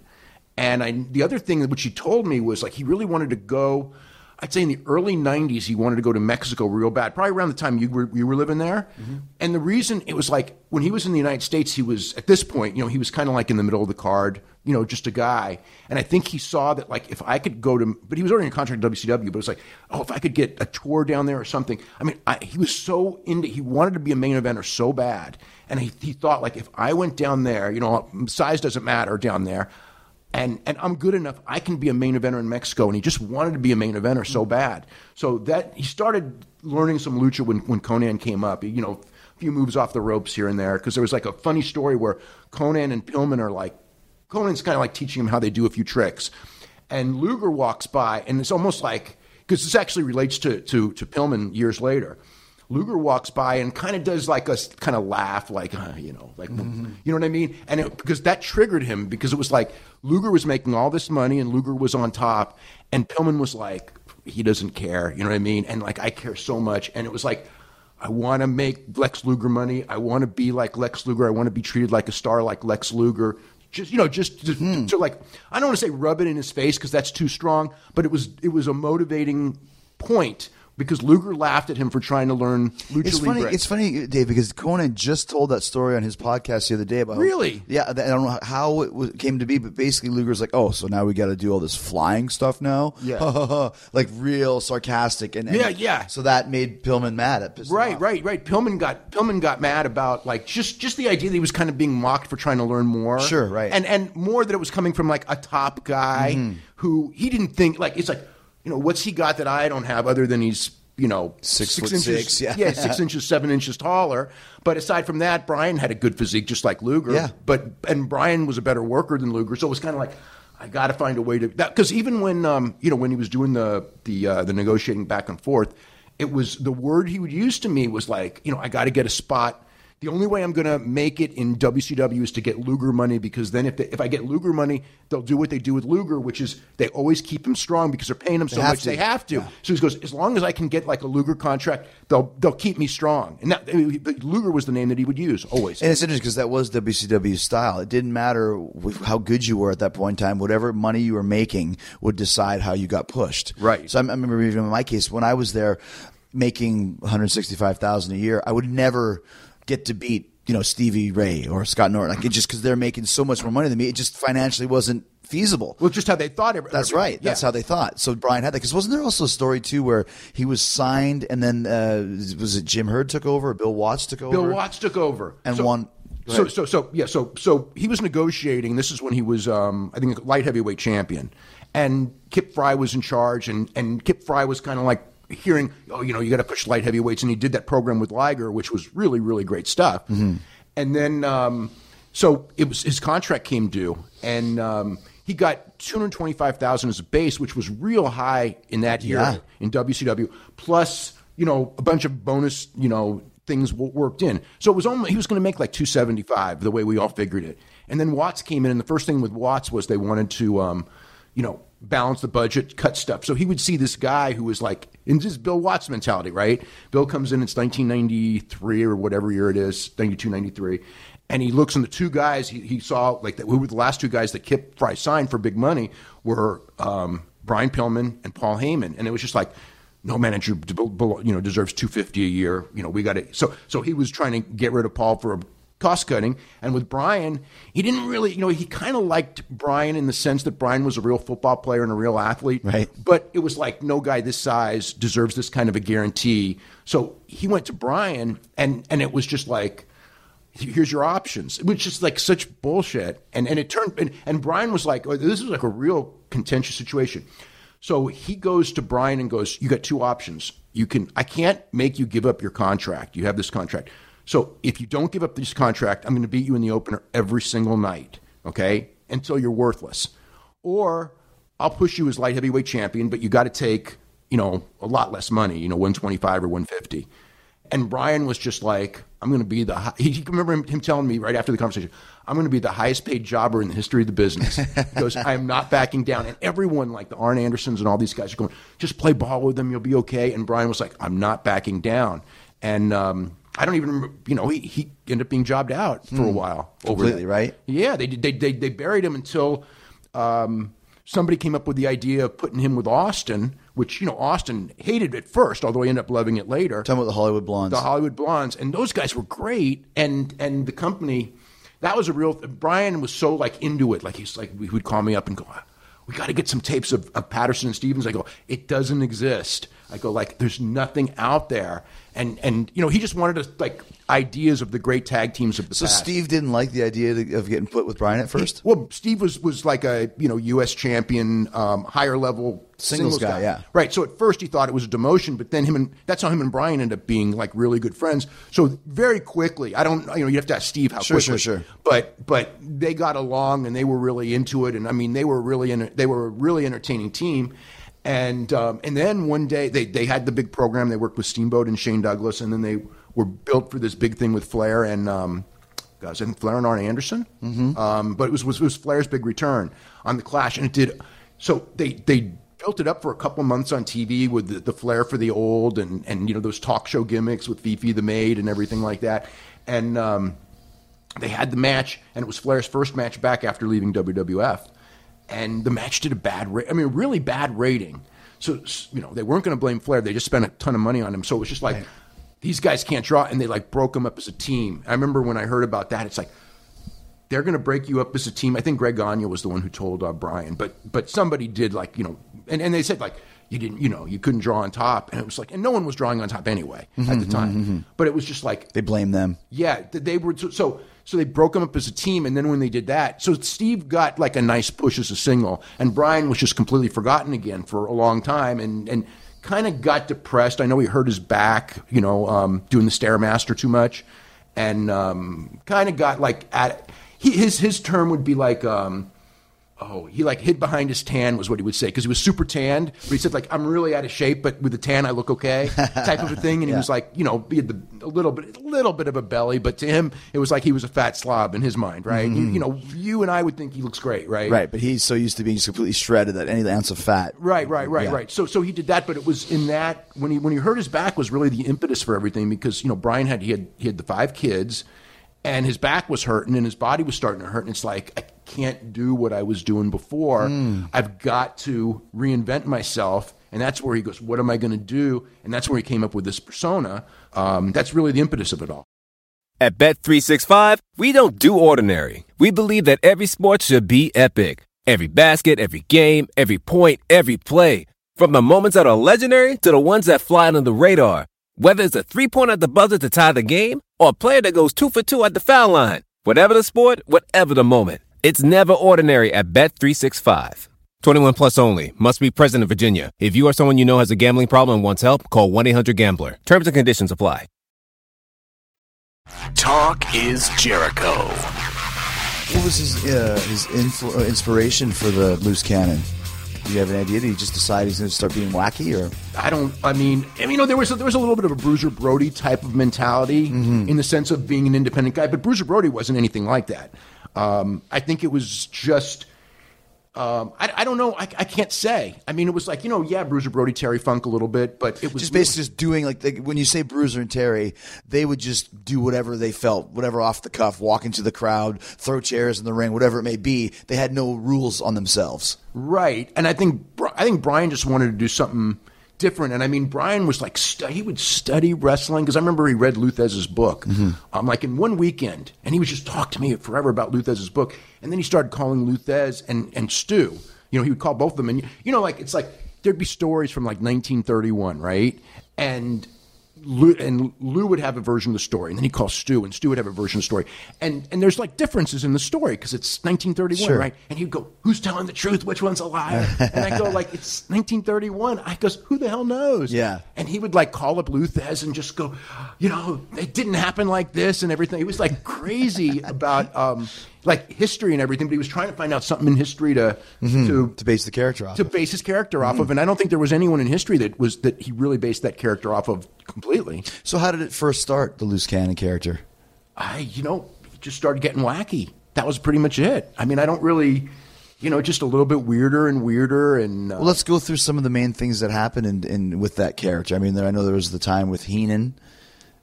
And I, the other thing which he told me was like he really wanted to go. I'd say in the early '90s, he wanted to go to Mexico real bad. Probably around the time you were you were living there. Mm-hmm. And the reason it was like when he was in the United States, he was at this point, you know, he was kind of like in the middle of the card, you know, just a guy. And I think he saw that like if I could go to, but he was already in contract with WCW, but it was like, oh, if I could get a tour down there or something. I mean, I, he was so into, he wanted to be a main eventer so bad, and he, he thought like if I went down there, you know, size doesn't matter down there and and I'm good enough. I can be a main eventer in Mexico, and he just wanted to be a main eventer so mm-hmm. bad. So that he started learning some lucha when when Konnan came up. You know, a few moves off the ropes here and there because there was like a funny story where Konnan and Pillman are like Konnan's kind of like teaching him how they do a few tricks, and Luger walks by, and it's almost like because this actually relates to to to Pillman years later. Luger walks by and kind of does like a kind of laugh, like uh, you know, like you know what I mean, and it, because that triggered him because it was like Luger was making all this money and Luger was on top, and Pillman was like he doesn't care, you know what I mean, and like I care so much, and it was like I want to make Lex Luger money, I want to be like Lex Luger, I want to be treated like a star like Lex Luger. Just you know, just to, to like I don't want to say rub it in his face because that's too strong, but it was it was a motivating point because Luger laughed at him for trying to learn lucha It's funny. libre. It's funny, Dave, because Konnan just told that story on his podcast the other day about how- Really? yeah. I don't know how it came to be, but basically Luger's like, "Oh, so now we got to do all this flying stuff now." Yeah. (laughs) like real sarcastic and, and Yeah, yeah. So that made Pillman mad at Right, off. right, right. Pillman got Pillman got mad about like just just the idea that he was kind of being mocked for trying to learn more. Sure, right. And and more that it was coming from like a top guy Mm-hmm. who he didn't think like it's like you know what's he got that I don't have other than he's you know Six foot inches six, yeah. yeah (laughs) six inches seven inches taller. But aside from that, Brian had a good physique just like Luger. Yeah. But and Brian was a better worker than Luger, so it was kind of like. I got to find a way to that because even when um, you know when he was doing the the uh, the negotiating back and forth, it was the word he would use to me was like, you know, I got to get a spot. The only way I'm going to make it in WCW is to get Luger money because then if they, if I get Luger money, they'll do what they do with Luger, which is they always keep him strong because they're paying him so much to. they have to. Yeah. So he goes, as long as I can get like a Luger contract, they'll they'll keep me strong. And that Luger was the name that he would use always. And it's interesting because that was WCW's style. It didn't matter how good you were at that point in time. Whatever money you were making would decide how you got pushed. Right. So I, I remember even in my case when I was there making 165,000 a year, I would never get to beat you know Stevie Ray or Scott Norton. Like it just because they're making so much more money than me, it just financially wasn't feasible. well, just how they thought. Every, That's every- right. That's how they thought. So Brian had that because wasn't there also a story too where he was signed and then uh, was it Jim Herd took over or Bill Watts took over? Bill Watts took over And so, won- So, so, so, yeah. So, so he was negotiating. This is when he was, um, I think, a light heavyweight champion, and Kip Frey was in charge, and and Kip Frey was kind of like hearing, oh, you know, you got to push light heavyweights, and he did that program with Liger, which was really, really great stuff. Mm-hmm. And then, um, so it was his contract came due, and um, he got two hundred twenty-five thousand as a base, which was real high in that year Yeah. in WCW, plus you know a bunch of bonus you know things w- worked in. So it was only he was going to make like two seventy five the way we all figured it. And then Watts came in, and the first thing with Watts was they wanted to um, you know balance the budget, cut stuff. So he would see this guy who was like in this Bill Watts mentality, right? Bill comes in, it's nineteen ninety three or whatever year it is, 92, 93. And he looks and the two guys he, he saw like that who were the last two guys that Kip Frey signed for big money were um, Brian Pillman and Paul Heyman, and it was just like no manager you know deserves 250 a year you know we got to so so he was trying to get rid of Paul for cost cutting and with Brian he didn't really you know he kind of liked Brian in the sense that Brian was a real football player and a real athlete Right. but it was like no guy this size deserves this kind of a guarantee so he went to Brian and and it was just like here's your options, which is just like such bullshit. And and it turned and, and Brian was like, oh, this is like a real contentious situation. So he goes to Brian and goes, you got two options. You can I can't make you give up your contract. You have this contract. So if you don't give up this contract, I'm going to beat you in the opener every single night, okay? Until you're worthless. Or I'll push you as light heavyweight champion, but you got to take, you know, a lot less money, you know, 125 or 150. And Brian was just like, I'm going to be the, hi-. he remember him, him telling me right after the conversation, I'm going to be the highest paid jobber in the history of the business. He goes, I am not backing down. And everyone, like the Arn Andersons and all these guys are going, just play ball with them. You'll be okay. And Brian was like, I'm not backing down. And, um, I don't even remember, you know, he, he ended up being jobbed out for a while. Completely, right? Yeah, they did. They, they they buried him until um, somebody came up with the idea of putting him with Austin, which you know Austin hated at first, although he ended up loving it later. Talking about the Hollywood Blondes. The Hollywood Blondes, and those guys were great, and and the company, that was a real. Brian was so like into it, like he's like he would call me up and go, "We got to get some tapes of, of Patterson and Stevens." I go, "It doesn't exist." I go, "Like there's nothing out there," and and you know he just wanted to like ideas of the great tag teams of the so past. Steve didn't like the idea of getting put with Brian at first. Well, Steve was was like a you know U.S. champion, um, higher level Singles guy, yeah. right. So at first he thought it was a demotion, but then him and that's how him and Brian ended up being like really good friends. So very quickly, I don't you know you have to ask Steve how Sure, quickly, sure, sure. But but they got along and they were really into it, and I mean they were really enter- they were a really entertaining team. And um, and then one day they they had the big program. They worked with Steamboat and Shane Douglas, and then they were built for this big thing with Flair and. Um, guys, I think Flair and Arn Anderson. Mm-hmm. Um, but it was, was it was Flair's big return on the Clash, and it did. So they they built it up for a couple months on TV with the, the Flair for the old, and and you know those talk show gimmicks with Fifi the maid and everything like that, and. Um, they had the match, and it was Flair's first match back after leaving WWF. And the match did a bad rate. I mean, a really bad rating. So, you know, they weren't going to blame Flair. They just spent a ton of money on him. So it was just like, these guys can't draw. And they like broke him up as a team. I remember when I heard about that, it's like, they're going to break you up as a team. I think Greg Gagne was the one who told uh, Brian, but but somebody did like you know, and, and they said like you didn't you know you couldn't draw on top, and it was like and no one was drawing on top anyway mm-hmm, at the mm-hmm, time, mm-hmm. but it was just like They blame them. yeah, they were so, so so they broke him up as a team, and then when they did that, so Steve got like a nice push as a single, and Brian was just completely forgotten again for a long time, and and kind of got depressed. I know he hurt his back, you know, um, doing the stairmaster too much, and um, kind of got like at he, his his term would be like. Um, Oh, he like hid behind his tan was what he would say because he was super tanned. But he said like I'm really out of shape, but with the tan I look okay, (laughs) type of a thing. And he was like, you know, he had the, a little bit, a little bit of a belly, but to him it was like he was a fat slob in his mind, right? You, mm-hmm. you know, you and I would think he looks great, right? Right, but he's so used to being just completely shredded that any ounce of fat. Right, right, right, Yeah. right. So, so he did that, but it was in that when he when he hurt his back was really the impetus for everything because you know Brian had he had he had the five kids, and his back was hurting and his body was starting to hurt, and it's like I can't do what I was doing before. Hmm. I've got to reinvent myself, and that's where he goes. What am I going to do? And that's where he came up with this persona. Um, that's really the impetus of it all. At Bet365, we don't do ordinary. We believe that every sport should be epic. Every basket, every game, every point, every play. From the moments that are legendary to the ones that fly under the radar. Whether it's a three pointer at the buzzer to tie the game or a player that goes two for two at the foul line. Whatever the sport, whatever the moment. It's never ordinary at Bet365. 21 plus only. Must be present in Virginia. If you or someone you know has a gambling problem and wants help, call 1-800-GAMBLER. Terms and conditions apply. Talk is Jericho. What was his uh, his influ- uh, inspiration for the loose cannon? Do you have an idea? Did he just decide he's going to start being wacky, or I don't. I mean, I mean, you know, there was a, there was a little bit of a Bruiser Brody type of mentality in the sense of being an independent guy, but Bruiser Brody wasn't anything like that. Um, I think it was just. Um, I, I don't know. I, I can't say. I mean, it was like you know, yeah, Bruiser Brody, Terry Funk a little bit, but it was just basically just doing like they, when you say Bruiser and Terry, they would just do whatever they felt, whatever off the cuff, walk into the crowd, throw chairs in the ring, whatever it may be. They had no rules on themselves. Right, and I think I think Brian just wanted to do something different. And I mean, Brian was like stu- he would study wrestling because I remember he read Lou Thesz's book, um, like in one weekend, and he would just talk to me forever about Lou Thesz's book. And then he started calling Luthez and and Stu. You know, he would call both of them, and you know, like it's like there'd be stories from like 1931, right? And Lou, and Lou would have a version of the story, and then he'd call Stu, and Stu would have a version of the story. And and there's like differences in the story because it's 1931, Sure. right? And he'd go, "Who's telling the truth? Which one's a liar?" and I go, (laughs) "Like it's 1931." I goes, "Who the hell knows?" Yeah. And he would like call up Lou Thesz and just go, "You know, it didn't happen like this and everything." He was like crazy (laughs) about um like history and everything, but he was trying to find out something in history to to to base the character off. to of. base his character off of. And I don't think there was anyone in history that was that he really based that character off of completely. So how did it first start? The loose cannon character. I, you know, just started getting wacky. That was pretty much it. I mean, I don't really, you know, just a little bit weirder and weirder. And uh, Well, let's go through some of the main things that happened in, in with that character. I mean, there, I know there was the time with Heenan.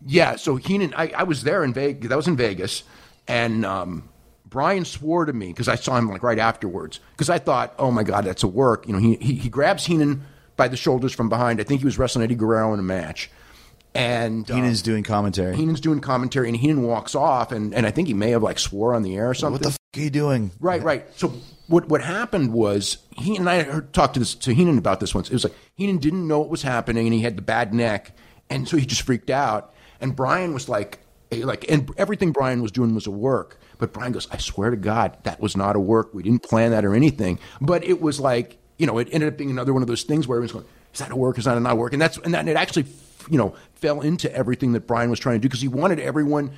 yeah, so Heenan, I, I was there in Vegas. That was in Vegas, and um, Brian swore to me because I saw him like right afterwards. Because I thought, oh my God, that's a work. You know, he he, he grabs Heenan by the shoulders from behind. I think he was wrestling Eddie Guerrero in a match. And um, Heenan's doing commentary. Heenan's doing commentary, and Heenan walks off, and, and I think he may have like swore on the air or something. what the f- are you doing? Right, right. So what what happened was he and I heard, talked to this to Heenan about this once. It was like Heenan didn't know what was happening, and he had the bad neck, and so he just freaked out. And Brian was like, eh, like, and everything Brian was doing was a work. But Brian goes, I swear to God, that was not a work. We didn't plan that or anything. But it was like, you know, it ended up being another one of those things where everyone's going, is that a work? Is that a not a work? And that's and that it actually, you know, fell into everything that Brian was trying to do because he wanted everyone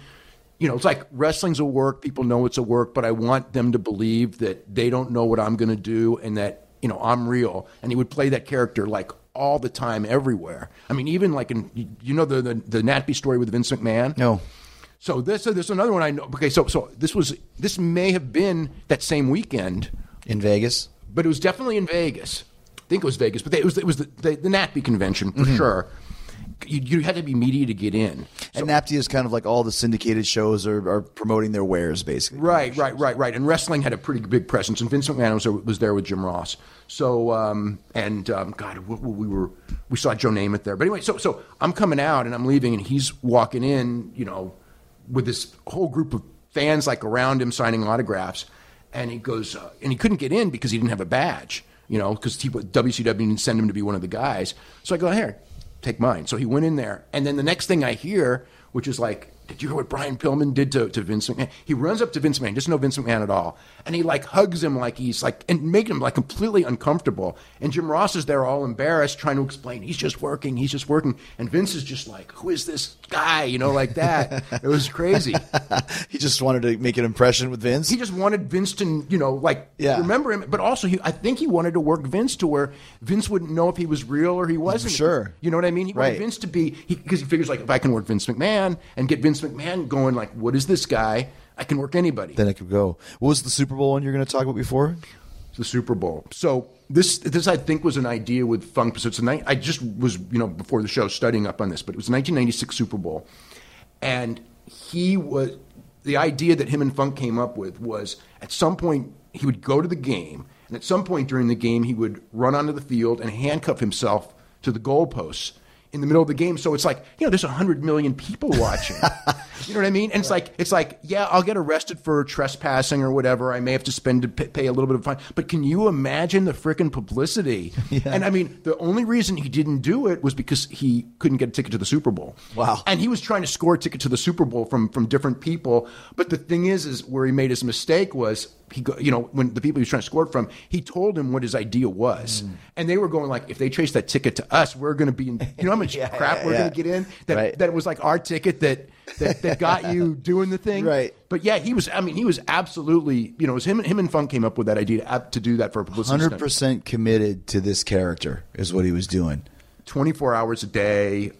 you know, it's like wrestling's a work. People know it's a work, but I want them to believe that they don't know what I'm going to do and that, you know, I'm real. And he would play that character like all the time, everywhere. I mean, even like in, you know, the, the, the NATPE story with Vince McMahon? No. So this, so there's another one I know. Okay. So, so this was, this may have been that same weekend, In Vegas? but it was definitely in Vegas. I think it was Vegas, but it was, it was the, the, the convention for sure. You, you had to be media to get in. And NATPE is kind of like all the syndicated shows are, are promoting their wares, basically. Right, right, right, right. And wrestling had a pretty big presence, and Vince McMahon was, was there with Jim Ross. So, um, and um, God, we, we were we saw Joe Namath there. But anyway, so so I'm coming out and I'm leaving, and he's walking in, you know, with this whole group of fans like around him signing autographs, and he goes, uh, and he couldn't get in because he didn't have a badge, you know, because WCW didn't send him to be one of the guys. So I go here, take mine. So he went in there, and then the next thing I hear, which is like, did you hear what Brian Pillman did to, to Vince McMahon? He runs up to Vince McMahon, doesn't know Vince McMahon at all, and he like hugs him like he's like and making him like completely uncomfortable. And Jim Ross is there all embarrassed, trying to explain he's just working, he's just working, and Vince is just like, who is this guy? You know, like that. it was crazy. (laughs) He just wanted to make an impression with Vince. He just wanted Vince to, you know, like Yeah. remember him, but also he, I think he wanted to work Vince to where Vince wouldn't know if he was real or he wasn't. Sure. you know what I mean? He wanted Right. Vince to be because he, figures like if I can work Vince McMahon and get Vince McMahon going, like what is this guy? I can work anybody. then it could go. What was the Super Bowl one you're going to talk about before? the Super Bowl. So this this I think was an idea with Funk. So it's a night. I just was you know before the show studying up on this, but it was 1996 Super Bowl, and he was the idea that him and Funk came up with was at some point he would go to the game, and at some point during the game he would run onto the field and handcuff himself to the goalposts. In the middle of the game, so it's like you know, there's hundred million people watching. (laughs) you know what I mean? And it's like it's like yeah, I'll get arrested for trespassing or whatever. I may have to spend to pay a little bit of fine. But can you imagine the freaking publicity? (laughs) And I mean, the only reason he didn't do it was because he couldn't get a ticket to the Super Bowl. Wow. And he was trying to score a ticket to the Super Bowl from from different people. But the thing is, is where he made his mistake was he, go, you know, when the people he was trying to score from, he told him what his idea was, Mm. and they were going like, if they trace that ticket to us, we're going to be in. You know how much (laughs) Yeah, crap yeah, we're yeah. going to get in. That Right. that it was like our ticket that that, that got you (laughs) doing the thing. Right. But yeah, he was. I mean, he was absolutely. You know, it was him. Him and Funk came up with that idea to, to do that for a publicity. Hundred stunt. percent committed to this character is what he was doing. 24 hours a day,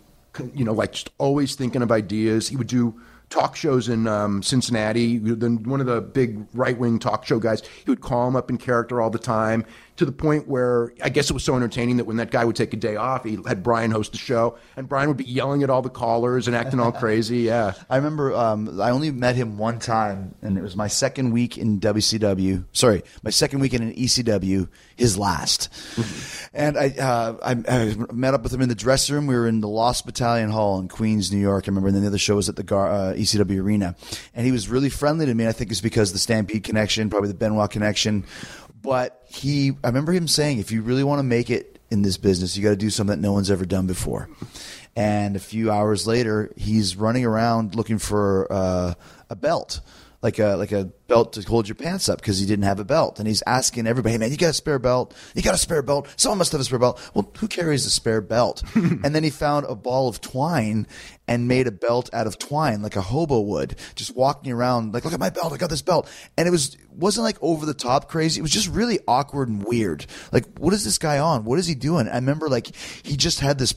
you know, like just always thinking of ideas. He would do talk shows in um, Cincinnati. Then one of the big right wing talk show guys, he would call him up in character all the time to the point where I guess it was so entertaining that when that guy would take a day off, he had Brian host the show, and Brian would be yelling at all the callers and acting all (laughs) crazy. Yeah. I remember um, I only met him one time, and it was my second week in WCW. Sorry, my second weekend in an ECW, his last. and I, uh, I, I met up with him in the dressing room. We were in the Lost Battalion Hall in Queens, New York. I remember, and then the other show was at the Gar- uh, ECW Arena. And he was really friendly to me. I think it's because the Stampede connection, probably the Benoit connection. But he, I remember him saying, if you really want to make it in this business, you got to do something that no one's ever done before. And a few hours later, he's running around looking for uh, a belt, like a like a belt to hold your pants up because he didn't have a belt. And he's asking everybody, "Hey man, you got a spare belt? You got a spare belt? Someone must have a spare belt." Well, who carries a spare belt? (laughs) and then he found a ball of twine and made a belt out of twine, like a hobo would, just walking around like, "Look at my belt! I got this belt." And it was wasn't like over the top crazy. It was just really awkward and weird. Like, what is this guy on? What is he doing? I remember like he just had this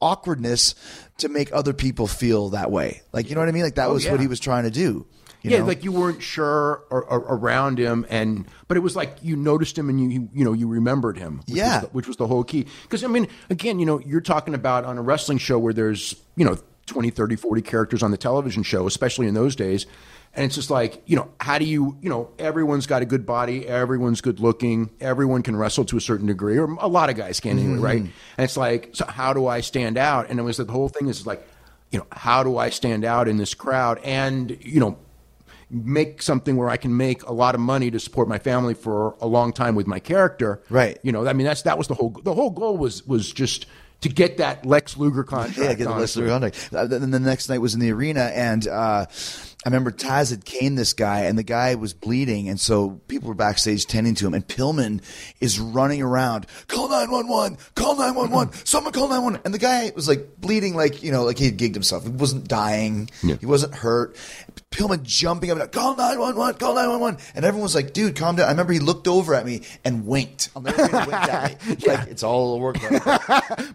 awkwardness to make other people feel that way. Like, you know what I mean? Like that Oh, was yeah. what he was trying to do. Yeah, know? like you weren't sure or, or, around him, and but it was like you noticed him and you you, you know you remembered him. Which Yeah. was the, which was the whole key. Because I mean, again, you know, you're talking about on a wrestling show where there's you know 20, 30, 40 characters on the television show, especially in those days. And it's just like, you know, how do you, you know, everyone's got a good body, everyone's good looking, everyone can wrestle to a certain degree, or a lot of guys can anyway, mm-hmm. right? And it's like, so how do I stand out? And it was the whole thing is like, you know, how do I stand out in this crowd and, you know, make something where I can make a lot of money to support my family for a long time with my character. Right. You know, I mean, that's that was the whole the whole goal was was just to get that Lex Luger contract. Yeah, get the honestly. Leslie contract. Uh, then the next night was in the arena, and uh, I remember Taz had caned this guy, and the guy was bleeding, and so people were backstage tending to him, and Pillman is running around, call nine one one, call nine one one, (laughs) someone call nine one, and the guy was like bleeding, like you know, like he had gigged himself. He wasn't dying, he wasn't hurt. Pillman jumping up and call nine one one, call nine one one, and everyone was like, "Dude, calm down." I remember he looked over at me and winked. I'll never forget winked at me. (laughs) Like it's all a work. (laughs)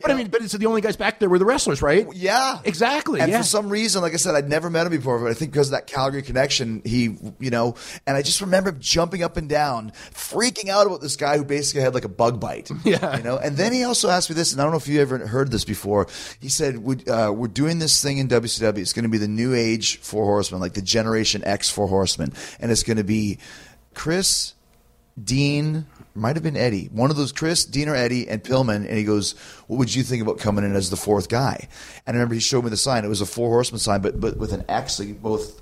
But I mean, but it's the only guys back there were the wrestlers, right? Yeah, Exactly. And yeah. for some reason, like I said, I'd never met him before, but I think because of that Calgary connection, he, you know, and I just remember him jumping up and down, freaking out about this guy who basically had like a bug bite. (laughs) Yeah. you know. And then he also asked me this, and I don't know if you ever heard this before. He said, "Would uh, we're doing this thing in WCW? It's going to be the new age Four Horsemen, like the Generation X Four Horsemen, and it's going to be Chris." Dean might have been Eddie, one of those Chris, Dean or Eddie, and Pillman. And he goes, "What would you think about coming in as the fourth guy?" And I remember he showed me the sign. It was a four horseman sign, but but with an X, like both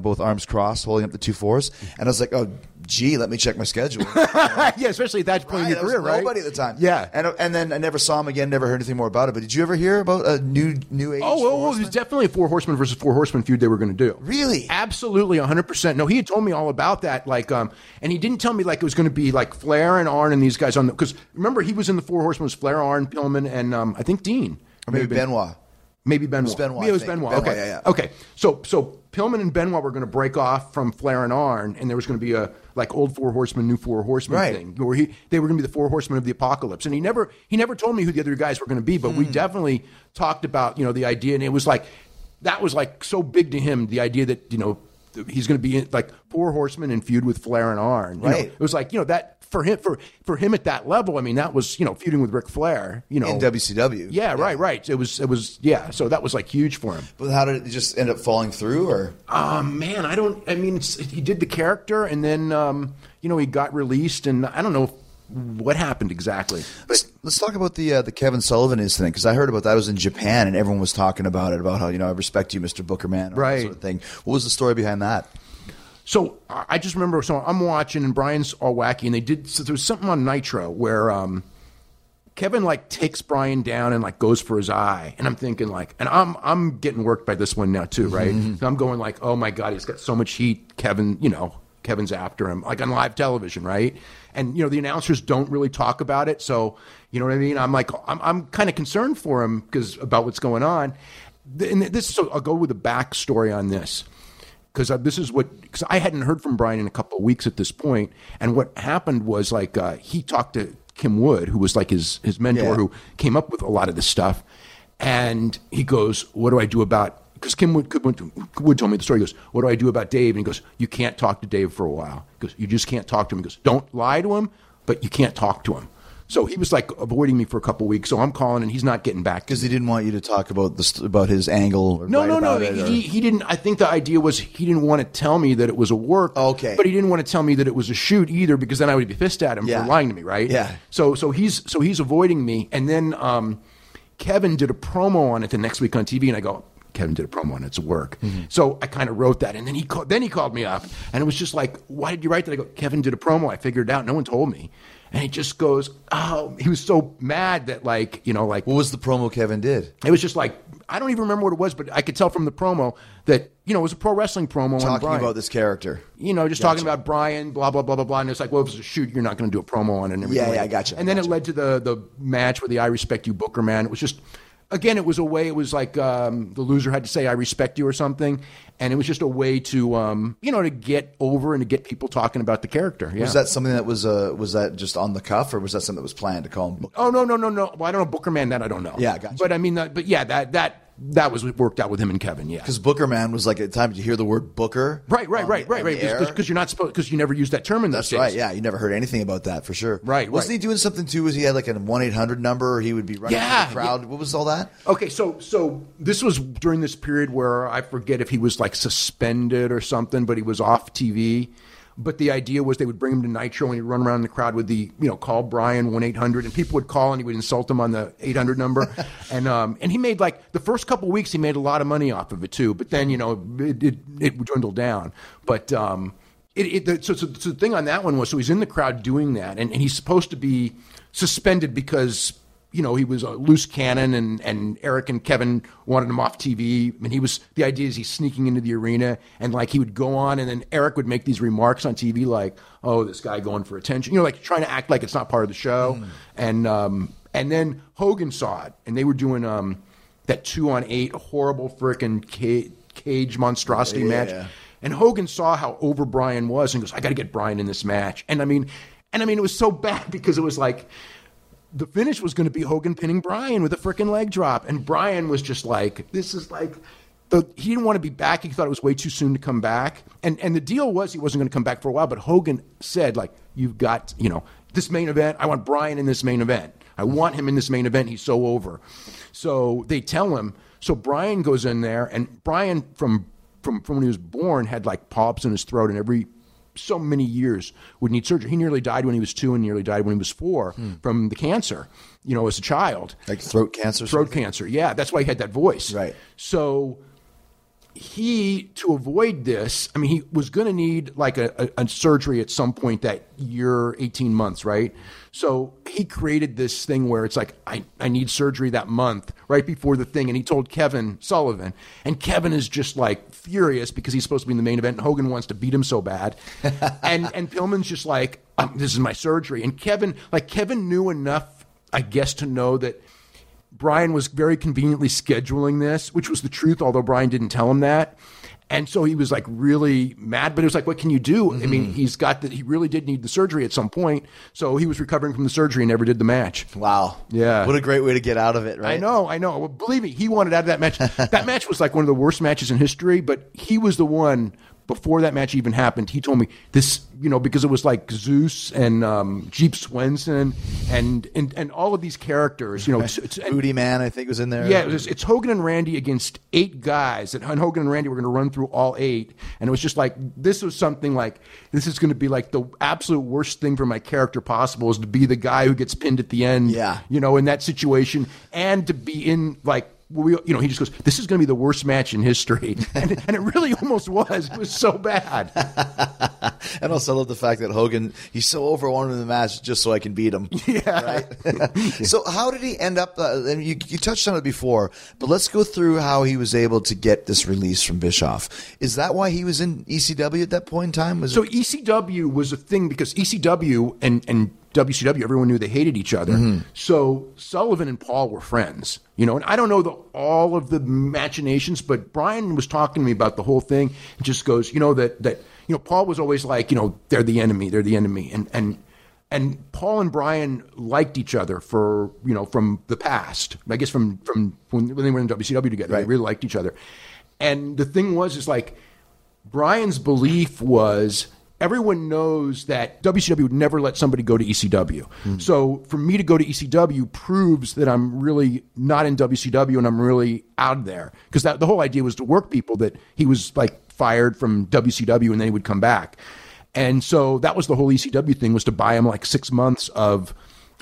both arms crossed, holding up the two fours. And I was like, "Oh, gee, let me check my schedule." (laughs) yeah, especially at that point in your career, right? Nobody at the time. Yeah. and and then I never saw him again. Never heard anything more about it. But did you ever hear about a new new age? Oh, well, well, it was definitely a four Horsemen versus four Horsemen feud they were going to do. Really? Absolutely, 100%. No, he had told me all about that. Like, um, and he didn't tell me like it was going to be like Flair and Arn and these guys on the, because remember, he was in the four horsemen, was Flair, Arn, Pillman, and um, I think Dean. or maybe Ben- Benoit. Maybe Benoit. was Benoit, Yeah, it was. Benoit. Benoit, okay. yeah, yeah. Okay. So so Pillman and Benoit were going to break off from Flair and Arn, and there was going to be a like old four horsemen, new four horsemen Right. thing, where he they were going to be the four horsemen of the apocalypse. And he never he never told me who the other guys were going to be, but Hmm. we definitely talked about you know the idea, and it was like that was like so big to him the idea that you know he's going to be in, like four horsemen and feud with Flair and Arn. You know, Right. it was like you know that for him for for him at that level. I mean, that was you know feuding with Ric Flair. You know In WCW. Yeah, right, right. It was it was yeah. So that was like huge for him. But how did it just end up falling through? Or Um, man, I don't. I mean, he did the character, and then um, you know he got released, and I don't know what happened exactly. Let's, let's talk about the uh, the Kevin Sullivan incident because I heard about that. I was in Japan and everyone was talking about it about how you know I respect you, Mr. Booker Man, Right. sort of thing. What was the story behind that? So I just remember. So I'm watching, and Brian's all wacky, and they did. So there was something on Nitro where um, Kevin like takes Brian down and like goes for his eye, and I'm thinking like, and I'm I'm getting worked by this one now too, right? So I'm going like, oh my god, he's got so much heat. Kevin, you know, Kevin's after him, like on live television, right? And you know the announcers don't really talk about it, so you know what I mean. I'm like, I'm I'm kind of concerned for him because about what's going on. And this, so I'll go with the backstory on this because this is what because I hadn't heard from Brian in a couple of weeks at this point, and what happened was like uh, he talked to Kim Wood, who was like his his mentor, Yeah. who came up with a lot of this stuff, and he goes, "What do I do about?" Because Kim Wood, Wood, Wood told me the story. He goes, "What do I do about Dave?" And he goes, "You can't talk to Dave for a while." He goes, "You just can't talk to him." He goes, "Don't lie to him, but you can't talk to him." So he was like avoiding me for a couple weeks. So I'm calling, and he's not getting back Because he didn't want you to talk about the st- about his angle. Or No, no, no. it, or- He, he didn't. I think the idea was he didn't want to tell me that it was a work. Okay. But he didn't want to tell me that it was a shoot either, because then I would be pissed at him Yeah. for lying to me, right? Yeah. So, so he's so he's avoiding me, and then um, Kevin did a promo on it the next week on TV, and I go. Kevin did a promo on. It's work. Mm-hmm. So I kind of wrote that, and then he called, then he called me up, and it was just like, "Why did you write that?" I go, "Kevin did a promo. I figured it out. No one told me." And he just goes, "Oh," he was so mad that like you know like what was the promo Kevin did? it was just like I don't even remember what it was, but I could tell from the promo that you know it was a pro wrestling promo. on Talking about this character. you know, just talking about Brian, blah blah blah blah blah, and it's like, well, if it's a shoot, you're not going to do a promo on it. And everything Yeah, like yeah, I gotcha, And then gotcha. it led to the the match with the I respect you Booker man. It was just. Again, it was a way. It was like um, the loser had to say "I respect you" or something, and it was just a way to, um, you know, to get over and to get people talking about the character. Yeah. Was that something that was uh, was that just on the cuff, or was that something that was planned to call him? Booker? Oh no no no no! Well, I don't know Booker Man. That I don't know. Yeah, gotcha. But I mean, uh, but yeah, that that that was worked out with him and Kevin. Yeah. Because Booker Man was like at the time you hear the word Booker. Right, right, right, right, right. Because you're not supposed because you never used that term in those That's days. right. Yeah, you never heard anything about that for sure. Right, Wasn't right. he doing something too? Was he had like a one eight hundred number? Or he would be running Yeah, the crowd. What was all that? Okay, so so this was during this period where I forget if he was like suspended or something, but he was off TV. But the idea was they would bring him to Nitro and he'd run around in the crowd with the you know call Brian one eight hundred and people would call and he would insult them on the eight hundred number (laughs) and um and he made like the first couple weeks he made a lot of money off of it too. But then you know it it, it dwindled down. But um it, it the, so, so, so the thing on that one was so he's in the crowd doing that and, and he's supposed to be suspended because you know, he was a loose cannon and, and Eric and Kevin wanted him off TV. And he was, the idea is he's sneaking into the arena and like he would go on and then Eric would make these remarks on TV like, oh, this guy going for attention, you know, like trying to act like it's not part of the show. And, um, and then Hogan saw it and they were doing, um, that two on eight horrible frickin' ca- cage monstrosity Yeah. match. And Hogan saw how over Brian was and goes, I got to get Brian in this match. And I mean, and I mean, it was so bad (laughs) because it was like, the finish was going to be Hogan pinning Brian with a freaking leg drop, and Brian was just like, "This is like." The, he didn't want to be back. He thought it was way too soon to come back, and and the deal was he wasn't going to come back for a while. But Hogan said, like, "You've got, you know, this main event. I want Brian in this main event. I want him in this main event. He's so over." So they tell him. So Brian goes in there, and Brian from from from when he was born had like polyps in his throat, and every so many years would need surgery. He nearly died when he was two and nearly died when he was four hmm. from the cancer, you know, as a child. Like throat cancer. Throat cancer, yeah. That's why he had that voice. Right. So he, to avoid this, I mean, he was going to need like a, a, a surgery at some point that year, 18 months, right? So he created this thing where it's like, I, I need surgery that month, right before the thing. And he told Kevin Sullivan. And Kevin is just like furious because he's supposed to be in the main event and Hogan wants to beat him so bad. (laughs) and, and Pillman's just like, um, this is my surgery. And Kevin, like, Kevin knew enough, I guess, to know that Brian was very conveniently scheduling this, which was the truth, although Brian didn't tell him that. And so he was like really mad, but it was like, what can you do? I mean, mm-hmm. he's got that. He really did need the surgery at some point. So he was recovering from the surgery and never did the match. Wow. Yeah. What a great way to get out of it, right? I know, I know. Well, believe me, he wanted out of that match. (laughs) that match was like one of the worst matches in history, but he was the one before that match even happened. He told me this, you know, because it was like Zeus and um, Jeep Swenson and, and and all of these characters, you know, it's, it's, and- Booty Man, I think, was in there. yeah, it was, it's Hogan and Randy against eight guys, and Hogan and Randy were going to run through all eight, and it was just like this was something like this is going to be like the absolute worst thing for my character possible is to be the guy who gets pinned at the end, Yeah. you know, in that situation, and to be in like. We, you know, he just goes, "This is going to be the worst match in history," (laughs) and, and it really almost was. It was so bad. (laughs) And also I love the fact that Hogan, he's so over in the match just so I can beat him. (laughs) Yeah. Right? so how did he end up, uh, and you, you touched on it before, but let's go through how he was able to get this release from Bischoff. Is that why he was in ECW at that point in time? Was So it, ECW was a thing because ECW and and WCW, everyone knew they hated each other. Mm-hmm. So Sullivan and Paul were friends, you know. And I don't know the, all of the machinations, but Brian was talking to me about the whole thing. And just goes, you know that that you know Paul was always like, you know, they're the enemy, they're the enemy, and and. And Paul and Brian liked each other for you know from the past. I guess from from when, when they were in WCW together, they really liked each other. And the thing was, is like Brian's belief was everyone knows that WCW would never let somebody go to ECW. So for me to go to ECW proves that I'm really not in WCW and I'm really out there because the whole idea was to work people that he was like fired from WCW and then he would come back. And so that was the whole ECW thing was to buy him like 6 months of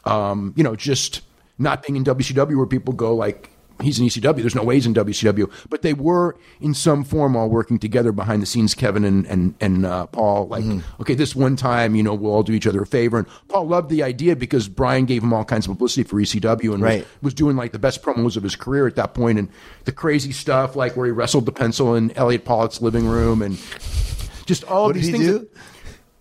um, you know, just not being in WCW where people go like he's in ECW. There's no way he's in WCW, but they were in some form all working together behind the scenes. Kevin and and and uh, Paul, like, okay, this one time, you know, we'll all do each other a favor. And Paul loved the idea because Brian gave him all kinds of publicity for ECW and Right. was, was doing like the best promos of his career at that point, and the crazy stuff like where he wrestled the pencil in Elliot Pollock's living room and. Just all what of did these he things that-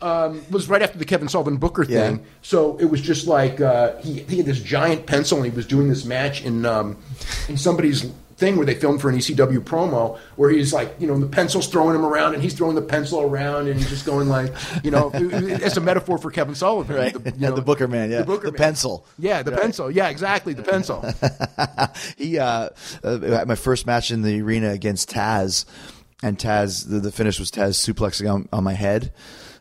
um, was right after the Kevin Sullivan Booker Yeah. thing. So it was just like uh, he, he had this giant pencil and he was doing this match in um, in somebody's thing where they filmed for an ECW promo where he's like, you know, the pencil's throwing him around and he's throwing the pencil around and he's just going like, you know, as a metaphor for Kevin Sullivan, Right. The, (laughs) you know, the Booker man, yeah. the, Booker The man. pencil. yeah, the pencil, yeah, exactly, the pencil. (laughs) he uh, uh, my first match in the arena against Taz, and Taz the, the finish was Taz suplexing on, on my head.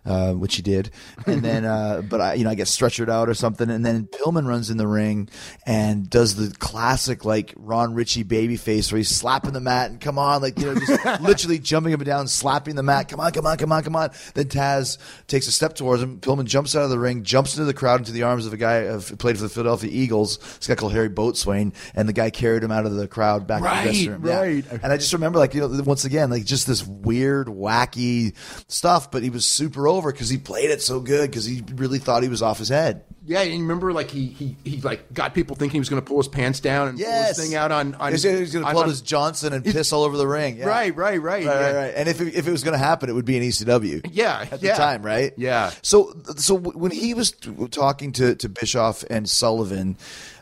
Uh, which he did, and then, (laughs) uh, but I, you know, I get stretchered out or something, and then Pillman runs in the ring and does the classic like Ron Ritchie baby face where he's slapping the mat and come on, like you know, just (laughs) literally jumping up and down, slapping the mat, come on, come on, come on, come on. Then Taz takes a step towards him. Pillman jumps out of the ring, jumps into the crowd, into the arms of a guy who played for the Philadelphia Eagles. This guy called Harry Boatswain, and the guy carried him out of the crowd back to Right, the dressing room. Yeah. right. And I just remember, like, you know, once again, like just this weird, wacky stuff, but he was super over because he played it so good because he really thought he was off his head. Yeah, and you remember like he he he like got people thinking he was going to pull his pants down and pull his thing out on on. He's, he's going to pull on- his Johnson and piss all over the ring. Yeah. Right, right, right, Right, right, yeah. right. And if it, if it was going to happen, it would be an ECW. Yeah, at yeah. the time, right? Yeah. So, so when he was talking to to Bischoff and Sullivan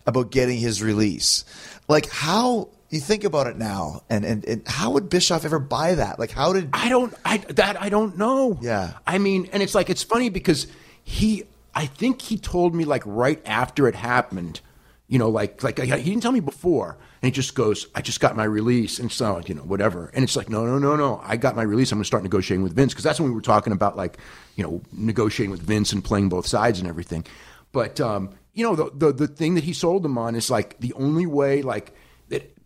about getting his release, like how you think about it now, and and, and how would Bischoff ever buy that? Like, how did I don't I that I don't know. Yeah. I mean, and it's like it's funny because he I think he told me like right after it happened, you know, like like he didn't tell me before. And he just goes, I just got my release. And so, you know, whatever. And it's like, no, no, no, no. I got my release. I'm going to start negotiating with Vince. Because that's when we were talking about, like, you know, negotiating with Vince and playing both sides and everything. But, um, you know, the, the, the thing that he sold them on is like the only way, like,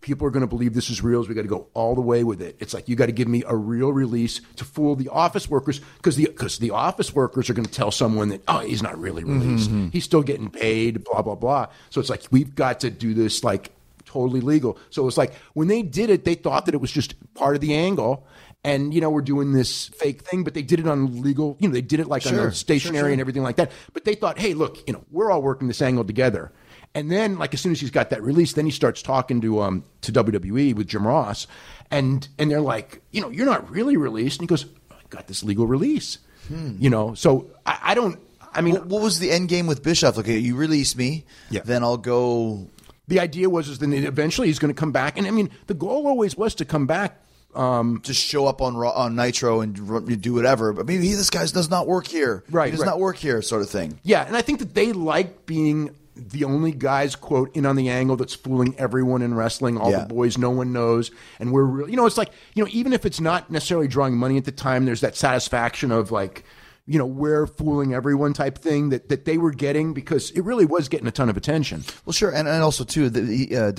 people are going to believe this is real we got to go all the way with it. It's like you got to give me a real release to fool the office workers because the because the office workers are going to tell someone that oh he's not really released, mm-hmm. he's still getting paid, blah blah blah. So it's like we've got to do this like totally legal. So it's like when they did it, they thought that it was just part of the angle. And you know we're doing this fake thing, but they did it on legal. You know they did it like on Sure, a stationary sure, sure. and everything like that. But they thought, hey, look, you know we're all working this angle together. And then, like as soon as he's got that release, then he starts talking to um to WWE with Jim Ross, and and they're like, you know, you're not really released. And he goes, I got this legal release, you know. So I, I don't. I mean, What, what was the end game with Bischoff? Okay, you release me, Yeah. then I'll go. the idea was is then eventually he's going to come back, and I mean, the goal always was to come back. Um, Just show up on Raw, on Nitro and do whatever. But maybe he, this guy does not work here. Right, he does right. not work here, sort of thing. Yeah, and I think that they like being the only guys quote in on the angle that's fooling everyone in wrestling, all Yeah. the boys no one knows, and we're real. You know, it's like you know, even if it's not necessarily drawing money at the time, there's that satisfaction of like. You know, we're fooling everyone type thing that, that they were getting because it really was getting a ton of attention. Well, sure, and, and also too, the, the, uh, uh,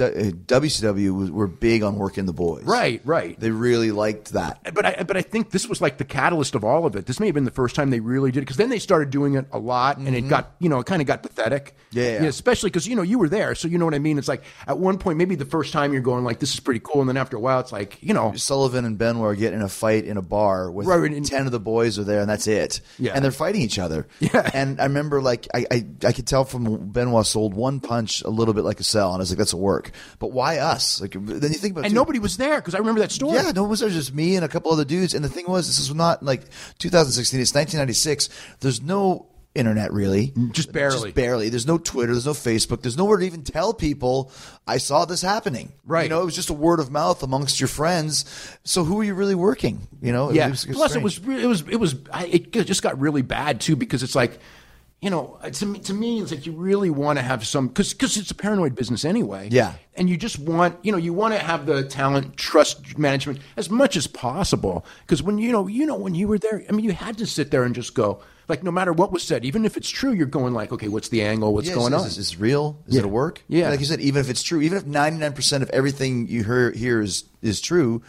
WCW was, were big on working the boys. Right, right. They really liked that. but I but I think this was like the catalyst of all of it. This may have been the first time they really did it because then they started doing it a lot, and it got you know it kind of got pathetic. Mm-hmm. Yeah, yeah. especially because you know you were there, so you know what I mean. It's like at one point maybe the first time you're going like this is pretty cool, and then after a while it's like you know Sullivan and Ben are getting in a fight in a bar with Right, and- ten of the boys are there, and that's it. Yeah. and they're fighting each other. (laughs) Yeah. and I remember like I, I I could tell from Benoit sold one punch a little bit like a cell, and I was like, that's a work. But why us? Like then you think about it, and too. nobody was there because I remember that story. Yeah, no one was there, just me and a couple other dudes. And the thing was, this is not like 2016, it's 1996. There's no internet really. Mm, just barely. Just barely. There's no Twitter, there's no Facebook, there's nowhere to even tell people I saw this happening. Right. You know, it was just a word of mouth amongst your friends. So who are you really working? You know? Yeah. was- Plus, it was re- it was it was I, it just got really bad too because it's like. You know, uh, to me, to me, it's like you really want to have some because because it's a paranoid business anyway. Yeah. and you just want you know you want to have the talent trust management as much as possible because when you know you know when you were there, I mean, you had to sit there and just go like no matter what was said, even if it's true, you're going like, okay, what's the angle? What's Yeah, going is, on? Is, is it real? Is it a work? Yeah. Like you said, even if it's true, even if 99% of everything you hear here is, is true,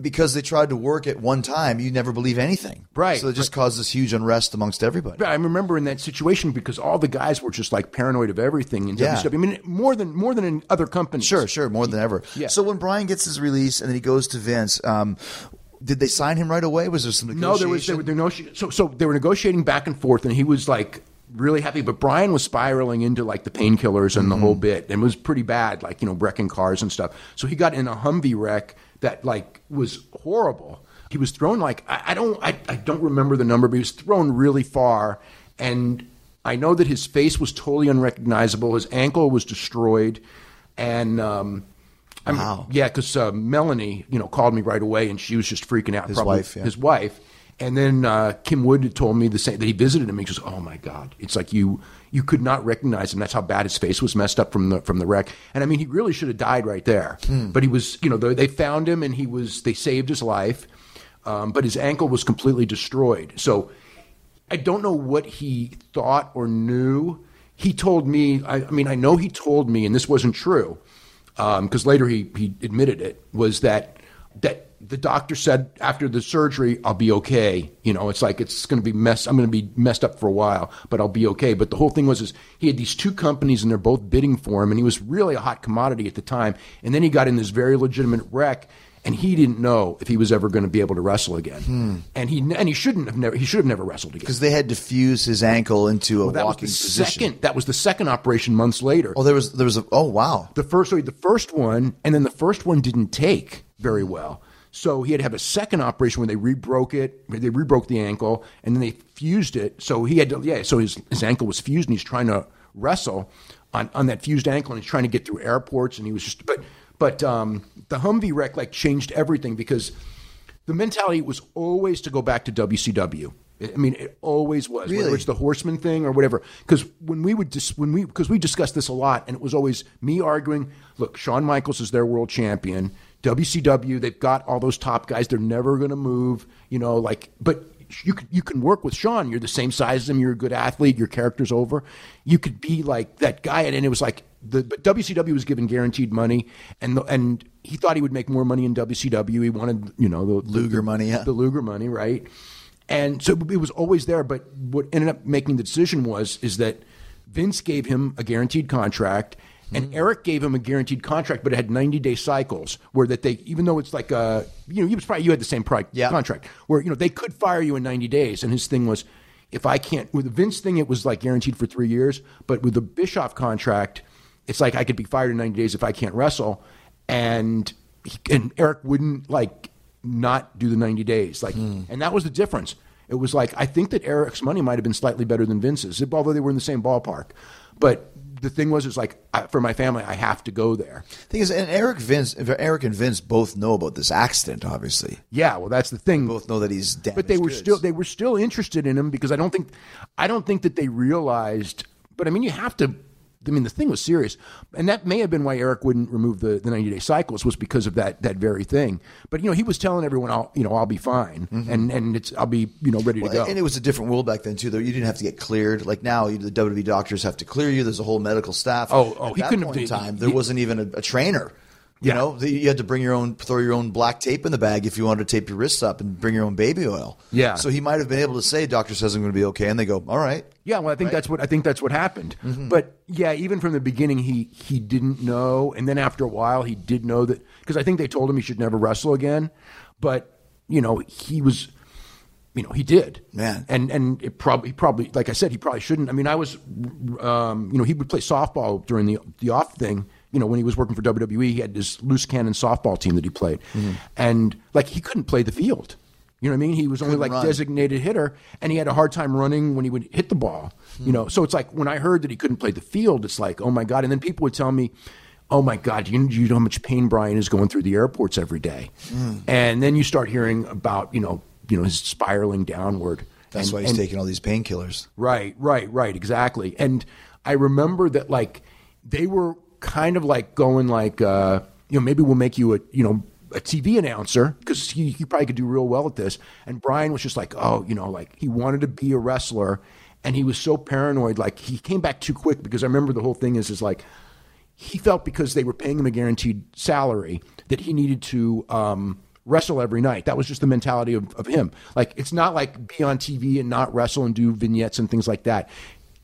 because they tried to work at one time, you never believe anything. Right. So it just caused this huge unrest amongst everybody. I remember in that situation because all the guys were just like paranoid of everything in Yeah. WCW. I mean, more than more than in other companies. Sure, sure, more than ever. Yeah. So when Brian gets his release and then he goes to Vince, um, did they sign him right away? Was there some negotiation? No, there was negotiation? there were negoti- so so they were negotiating back and forth, and he was like really happy. But Brian was spiraling into like the painkillers and the whole bit, and it was pretty bad, like you know wrecking cars and stuff. So he got in a Humvee wreck that like was horrible. He was thrown like I, I don't I, I don't remember the number, but he was thrown really far, and I know that his face was totally unrecognizable. His ankle was destroyed, and um, I mean, Wow. Yeah, because uh, Melanie, you know, called me right away, and she was just freaking out. His probably- wife, yeah. His wife. And then uh, Kim Wood told me the same that he visited him. He goes, "Oh my God, it's like you you could not recognize him. That's how bad his face was messed up from the from the wreck. And I mean, he really should have died right there. But he was, you know, they, they found him and he was. They saved his life, um, but his ankle was completely destroyed. So I don't know what he thought or knew. He told me. I, I mean, I know he told me, and this wasn't true, Um, because later he he admitted it. Was that that the doctor said after the surgery, I'll be okay. You know, it's like it's going to be mess. I'm going to be messed up for a while, but I'll be okay. But the whole thing was is he had these two companies, and they're both bidding for him, and he was really a hot commodity at the time. And then he got in this very legitimate wreck. And he didn't know if he was ever going to be able to wrestle again, and he and he shouldn't have never he should have never wrestled again. Because they had to fuse his ankle into a Well, walking position. second. That was the second operation months later. Oh, there was there was a oh wow. The first, sorry, the first one, and then the first one didn't take very well. So he had to have a second operation where they rebroke it. They rebroke the ankle, and then they fused it. So he had to, yeah. So his his ankle was fused, and he's trying to wrestle on on that fused ankle, and he's trying to get through airports, and he was just, but but um, the Humvee wreck like changed everything because the mentality was always to go back to WCW. I mean, it always was. Whether Really? it's the Horseman thing or whatever. Because when we would dis- when we because we discussed this a lot, and it was always me arguing. Look, Shawn Michaels is their world champion. WCW, they've got all those top guys. They're never going to move. You know, like, but you can you can work with Shawn. You're the same size as him. You're a good athlete. Your character's over. You could be like that guy, and it was like the but WCW was given guaranteed money, and the, and he thought he would make more money in WCW. He wanted you know the Luger the- money, yeah. the Luger money, right? And so it was always there. But what ended up making the decision was is that Vince gave him a guaranteed contract, and Mm. Eric gave him a guaranteed contract, but it had ninety day cycles where that they even though it's like a you know you was probably you had the same Yeah. contract where you know they could fire you in ninety days, and his thing was. If I can't, with the Vince thing, it was like guaranteed for three years. But with the Bischoff contract, it's like I could be fired in 90 days if I can't wrestle. And he, and Eric wouldn't like not do the 90 days. Like, hmm. and that was the difference. It was like I think that Eric's money might have been slightly better than Vince's, although they were in the same ballpark. But the thing was, is like I, for my family, I have to go there. Thing is, and Eric Vince, Eric and Vince both know about this accident. Obviously, Yeah, well, that's the thing. both know that he's damaged. but they were goods. still they were still interested in him because I don't think I don't think that they realized. But I mean, you have to. I mean, the thing was serious, and that may have been why Eric wouldn't remove the, the ninety day cycles was because of that that very thing. But you know, he was telling everyone, "I'll you know I'll be fine, and and it's I'll be you know ready to Mm-hmm. Go." And it was a different world back then too. Though you didn't have to get cleared. Like now, you, the WWE doctors have to clear you. There's a whole medical staff. Oh, oh, At he that couldn't point have- in time. he- There he- wasn't even a, a trainer. You Yeah. know, The- you had to bring your own, throw your own black tape in the bag if you wanted to tape your wrists up and bring your own baby oil. Yeah. So he might have been able to say, "Doctor says I'm going to be okay," and they go, "All right." Yeah, well, I think that's what I think that's what happened. Mm-hmm. But yeah, even from the beginning, he he didn't know, and then after a while, he did know that because I think they told him he should never wrestle again. But you know, he was, you know, he did, Man. and and it probably he probably like I said, he probably shouldn't. I mean, I was, um, you know, he would play softball during the the off thing. You know, when he was working for WWE, he had this loose cannon softball team that he played, Mm-hmm. and like he couldn't play the field. You know what I mean? He was only Couldn't like run. designated hitter, and he had a hard time running when he would hit the ball. You know, so it's like when I heard that he couldn't play the field, it's like, oh my god! And then people would tell me, oh my god, you, you know how much pain Brian is going through the airports every day, and then you start hearing about you know you know his spiraling downward. That's And- why he's and- taking all these painkillers. Right, right, right, exactly. And I remember that like they were kind of like going like uh, you know maybe we'll make you a you know a TV announcer because he, he probably could do real well at this. And Brian was just like oh you know like he wanted to be a wrestler and he was so paranoid like he came back too quick because I remember the whole thing is is like he felt because they were paying him a guaranteed salary that he needed to um, wrestle every night. That was just the mentality of, of him. Like it's not like be on TV and not wrestle and do vignettes and things like that.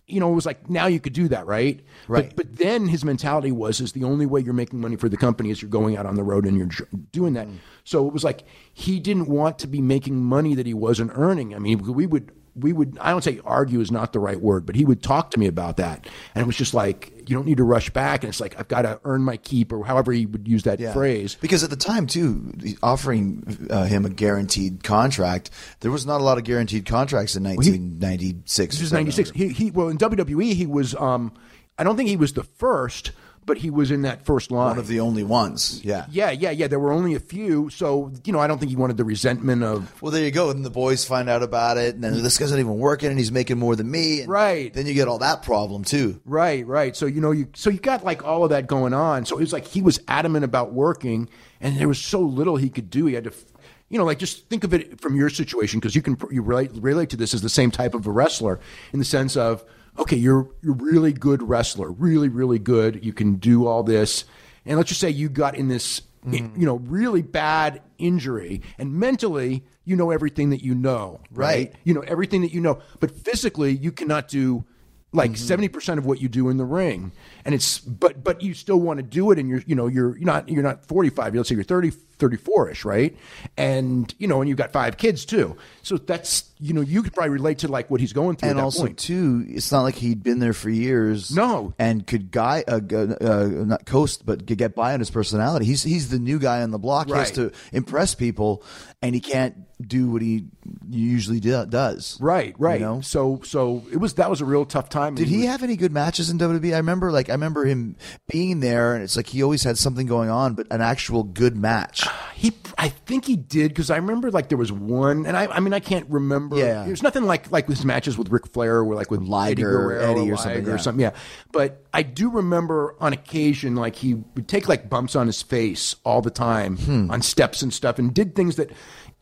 You know, it was like now you could do that, right? Right. But, but then his mentality was is the only way you're making money for the company is you're going out on the road and you're doing that. Mm. So it was like he didn't want to be making money that he wasn't earning. I mean, we would we would I don't say argue is not the right word, but he would talk to me about that, and it was just like you don't need to rush back, and it's like I've got to earn my keep, or however he would use that phrase. Because at the time, too, offering uh, him a guaranteed contract, there was not a lot of guaranteed contracts in 1996. This is '96. He, he well in WWE he was. Um, I don't think he was the first, but he was in that first line. One of the only ones. Yeah. yeah, yeah, yeah. There were only a few, so you know, I don't think he wanted the resentment of Well, there you go. And the boys find out about it, and then this guy's not even working, and he's making more than me. And Right. Then you get all that problem too. Right, right. So you know, you so you got like all of that going on. So it was like he was adamant about working, and there was so little he could do. He had to, you know, like just think of it from your situation because you can you relate relate to this as the same type of a wrestler in the sense of okay, you're you're really good wrestler, really really good. You can do all this, and let's just say you got in this. Hmm. You know, really bad injury, and mentally, you know everything that you know, Right. you know everything that you know but physically you cannot do like mm-hmm. 70% of what you do in the ring and it's but but you still want to do it and you're you know you're you're not you're not 45 let's say you're 30 34ish right and you know and you've got five kids too so that's you know you could probably relate to like what he's going through And at that also point. too, it's not like he'd been there for years. No. and could guy uh, uh, not coast, but could get by on his personality. He's he's the new guy on the block. He has to impress people, and he can't do what he usually do, does. right right You know? so so it was that was a real tough time Did he have any good matches in WWE? I remember, like, I remember him being there, and it's like he always had something going on, but an actual good match. (sighs) He, I think he did because I remember like there was one, and I, I mean I can't remember. Yeah. there's nothing like like his matches with Ric Flair or like with Liger, Eddie Guerrero Eddie or something, yeah. or something. Yeah, but I do remember on occasion like he would take like bumps on his face all the time Hmm. on steps and stuff, and did things that.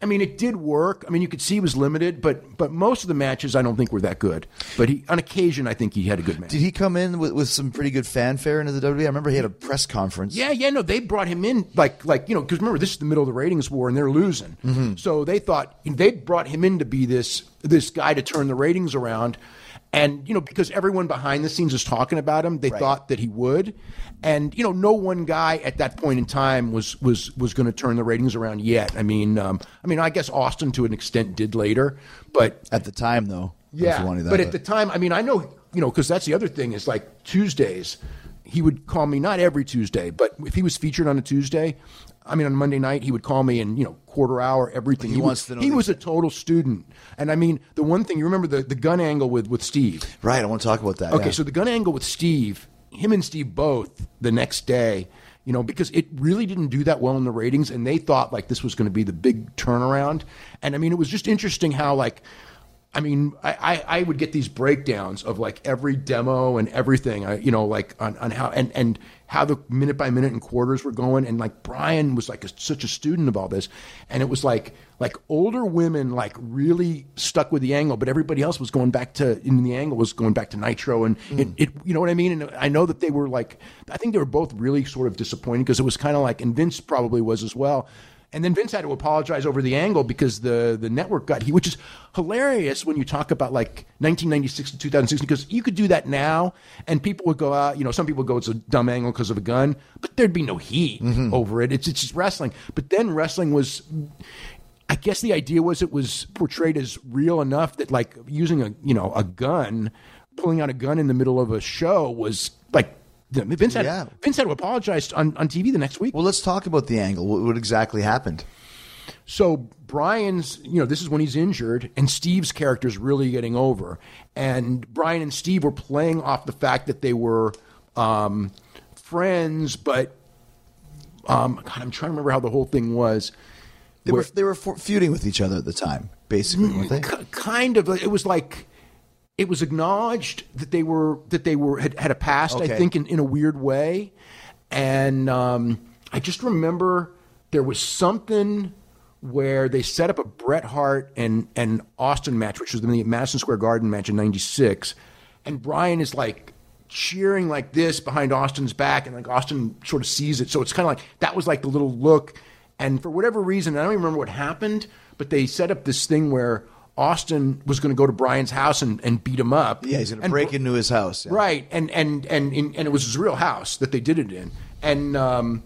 I mean, it did work. I mean, you could see he was limited, but but most of the matches I don't think were that good. But he, on occasion, I think he had a good match. Did he come in with, with some pretty good fanfare into the WWE? I remember he had a press conference. Yeah, yeah, no, they brought him in like like you know because remember this is the middle of the ratings war and they're losing, Mm-hmm. so they thought they brought him in to be this this guy to turn the ratings around, and you know because everyone behind the scenes was talking about him, they thought that he would, and you know no one guy at that point in time was was was going to turn the ratings around yet. I mean, um, I mean I guess Austin to an extent did later, but At the time, though. yeah, that, but at the time, I mean, I know, you know, because that's the other thing is like Tuesdays, he would call me not every Tuesday, but if he was featured on a Tuesday, I mean, on Monday night, he would call me and you know, quarter hour, everything. He was, wants to know He was a total student, and I mean, the one thing you remember the the gun angle with with Steve. right, I want to talk about that. Okay, yeah. so the gun angle with Steve, him and Steve both the next day, you know, because it really didn't do that well in the ratings, and they thought like this was going to be the big turnaround. And I mean, it was just interesting how like. I mean, I, I, I would get these breakdowns of like every demo and everything, I, you know, like on, on how and, and how the minute by minute and quarters were going, and like Brian was like a, such a student of all this, and it was like like older women like really stuck with the angle, but everybody else was going back to in the angle was going back to Nitro, and hmm. it, it you know what I mean. And I know that they were like, I think they were both really sort of disappointed because it was kind of like, and Vince probably was as well. And then Vince had to apologize over the angle because the the network got he, which is hilarious when you talk about like 1996 to 2006 because you could do that now and people would go out. You know, some people would go it's a dumb angle because of a gun, but there'd be no heat mm-hmm. over it. It's it's just wrestling. But then wrestling was. I guess the idea was it was portrayed as real enough that like using a you know a gun, pulling out a gun in the middle of a show was like Vince had Yeah. Vince had to apologize on, on TV the next week. well, let's talk about the angle. What, what exactly happened? So Brian's, you know, this is when he's injured, and Steve's character is really getting over. And Brian and Steve were playing off the fact that they were um, friends, but um, God, I'm trying to remember how the whole thing was. They Where- were they were feuding with each other at the time, basically, weren't they? Kind of. It was like it was acknowledged that they were that they were had, had a past. Okay. I think in, in a weird way, and um, I just remember there was something where they set up a Bret Hart and and Austin match, which was the Madison Square Garden match in '96, and Brian is like cheering like this behind Austin's back, and like Austin sort of sees it. So it's kind of like that was like the little look. And for whatever reason, I don't even remember what happened, but they set up this thing where Austin was going to go to Brian's house and, and beat him up. Yeah, he's going to And break Br- into his house. yeah. Right, and and and and, and it was his real house that they did it in, and um,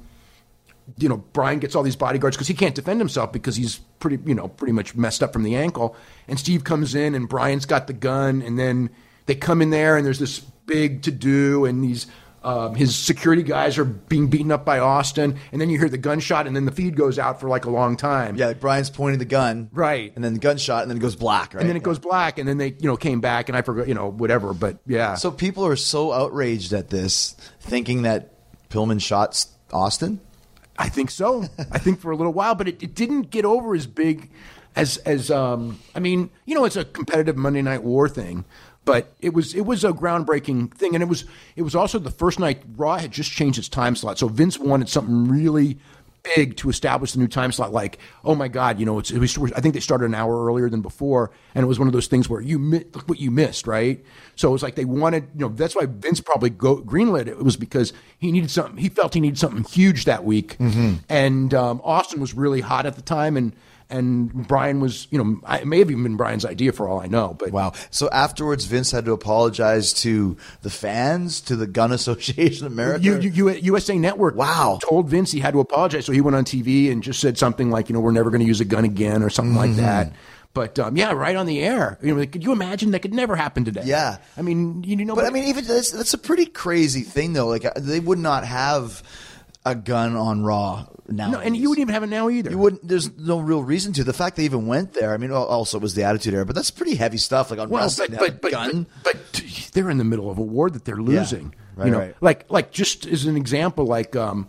you know Brian gets all these bodyguards because he can't defend himself because he's pretty you know pretty much messed up from the ankle, and Steve comes in and Brian's got the gun, and then they come in there and there's this big to do, and these. Um, his security guys are being beaten up by Austin, and then you hear the gunshot, and then the feed goes out for like a long time. Yeah, like Brian's pointing the gun, Right. and then the gunshot, and then it goes black, right? and then it goes black, and then they you know came back, and I forgot you know whatever, but yeah. So people are so outraged at this, thinking that Pillman shot Austin? I think so. I think for a little while, but it, it didn't get over as big as as um. I mean, you know, it's a competitive Monday Night War thing, but it was it was a groundbreaking thing, and it was it was also the first night Raw had just changed its time slot, so Vince wanted something really big to establish the new time slot. Like, oh my God, you know, it's, it was, I think they started an hour earlier than before, and it was one of those things where you mi- look what you missed, right? So it was like they wanted, you know, that's why Vince probably go, greenlit it. It was because he needed something. He felt he needed something huge that week, and um, Austin was really hot at the time, and and Brian was, you know, it may have even been Brian's idea for all I know, but Wow. So afterwards, Vince had to apologize to the fans, to the Gun (laughs) Association of America. U- U- USA Network Wow. told Vince he had to apologize. So he went on TV and just said something like, you know, we're never going to use a gun again or something like Mm-hmm. that. But um, yeah, right on the air. You know, like, could you imagine that could never happen today? Yeah. I mean, you know, But I mean, even that's, that's a pretty crazy thing, though. Like they would not have a gun on Raw now. no, and you wouldn't even have it now either. You wouldn't. There's no real reason to. The fact they even went there. I mean, also it was the Attitude Era, but that's pretty heavy stuff. Like on well, wrestling, but but, but, gun. but but they're in the middle of a war that they're losing. Right, you know, right. like like just as an example, like um,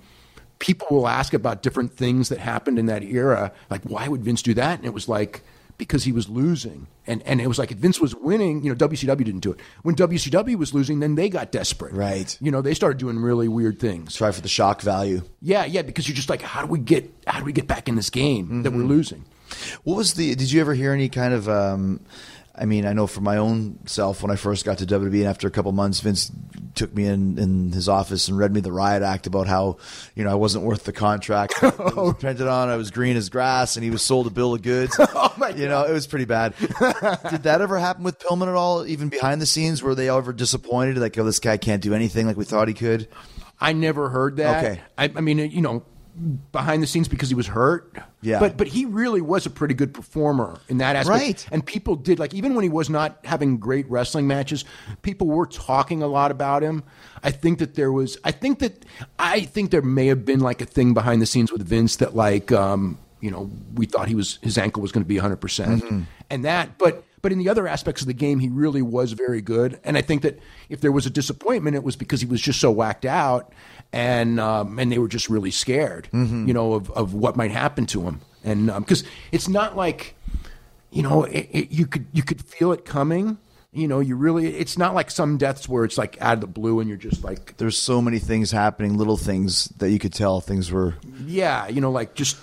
people will ask about different things that happened in that era. Like, why would Vince do that? And it was like because he was losing, and and it was like if Vince was winning, you know, WCW didn't do it. When WCW was losing, then they got desperate. Right. You know, they started doing really weird things. Try for the shock value. Yeah, yeah, because you're just like, how do we get how do we get back in this game that Mm-hmm. we're losing? What was the? Did you ever hear any kind of? Um, I mean, I know for my own self, when I first got to WWE, and after a couple months, Vince took me in, in his office and read me the riot act about how you know I wasn't worth the contract. (laughs) it was printed on. I was green as grass, and he was sold a bill of goods. (laughs) oh my You know, it was pretty bad. (laughs) Did that ever happen with Pillman at all? Even behind the scenes, were they ever disappointed? Like, oh, this guy can't do anything like we thought he could. I never heard that. Okay. I, I mean, you know, behind the scenes because he was hurt. Yeah. But but he really was a pretty good performer in that aspect. Right. And people did like even when he was not having great wrestling matches, people were talking a lot about him. I think that there was. I think that I think there may have been like a thing behind the scenes with Vince that like um you know we thought he was his ankle was going to be 100 percent Mm-hmm. and that but. But in the other aspects of the game, he really was very good. And I think that if there was a disappointment, it was because he was just so whacked out, and um, and they were just really scared, Mm-hmm. you know, of, of what might happen to him. And because it's not like, you know, it, it, you could you could feel it coming. You know, you really. It's not like some deaths where it's like out of the blue, and you're just like, There's so many things happening, little things that you could tell things were. yeah, you know, like just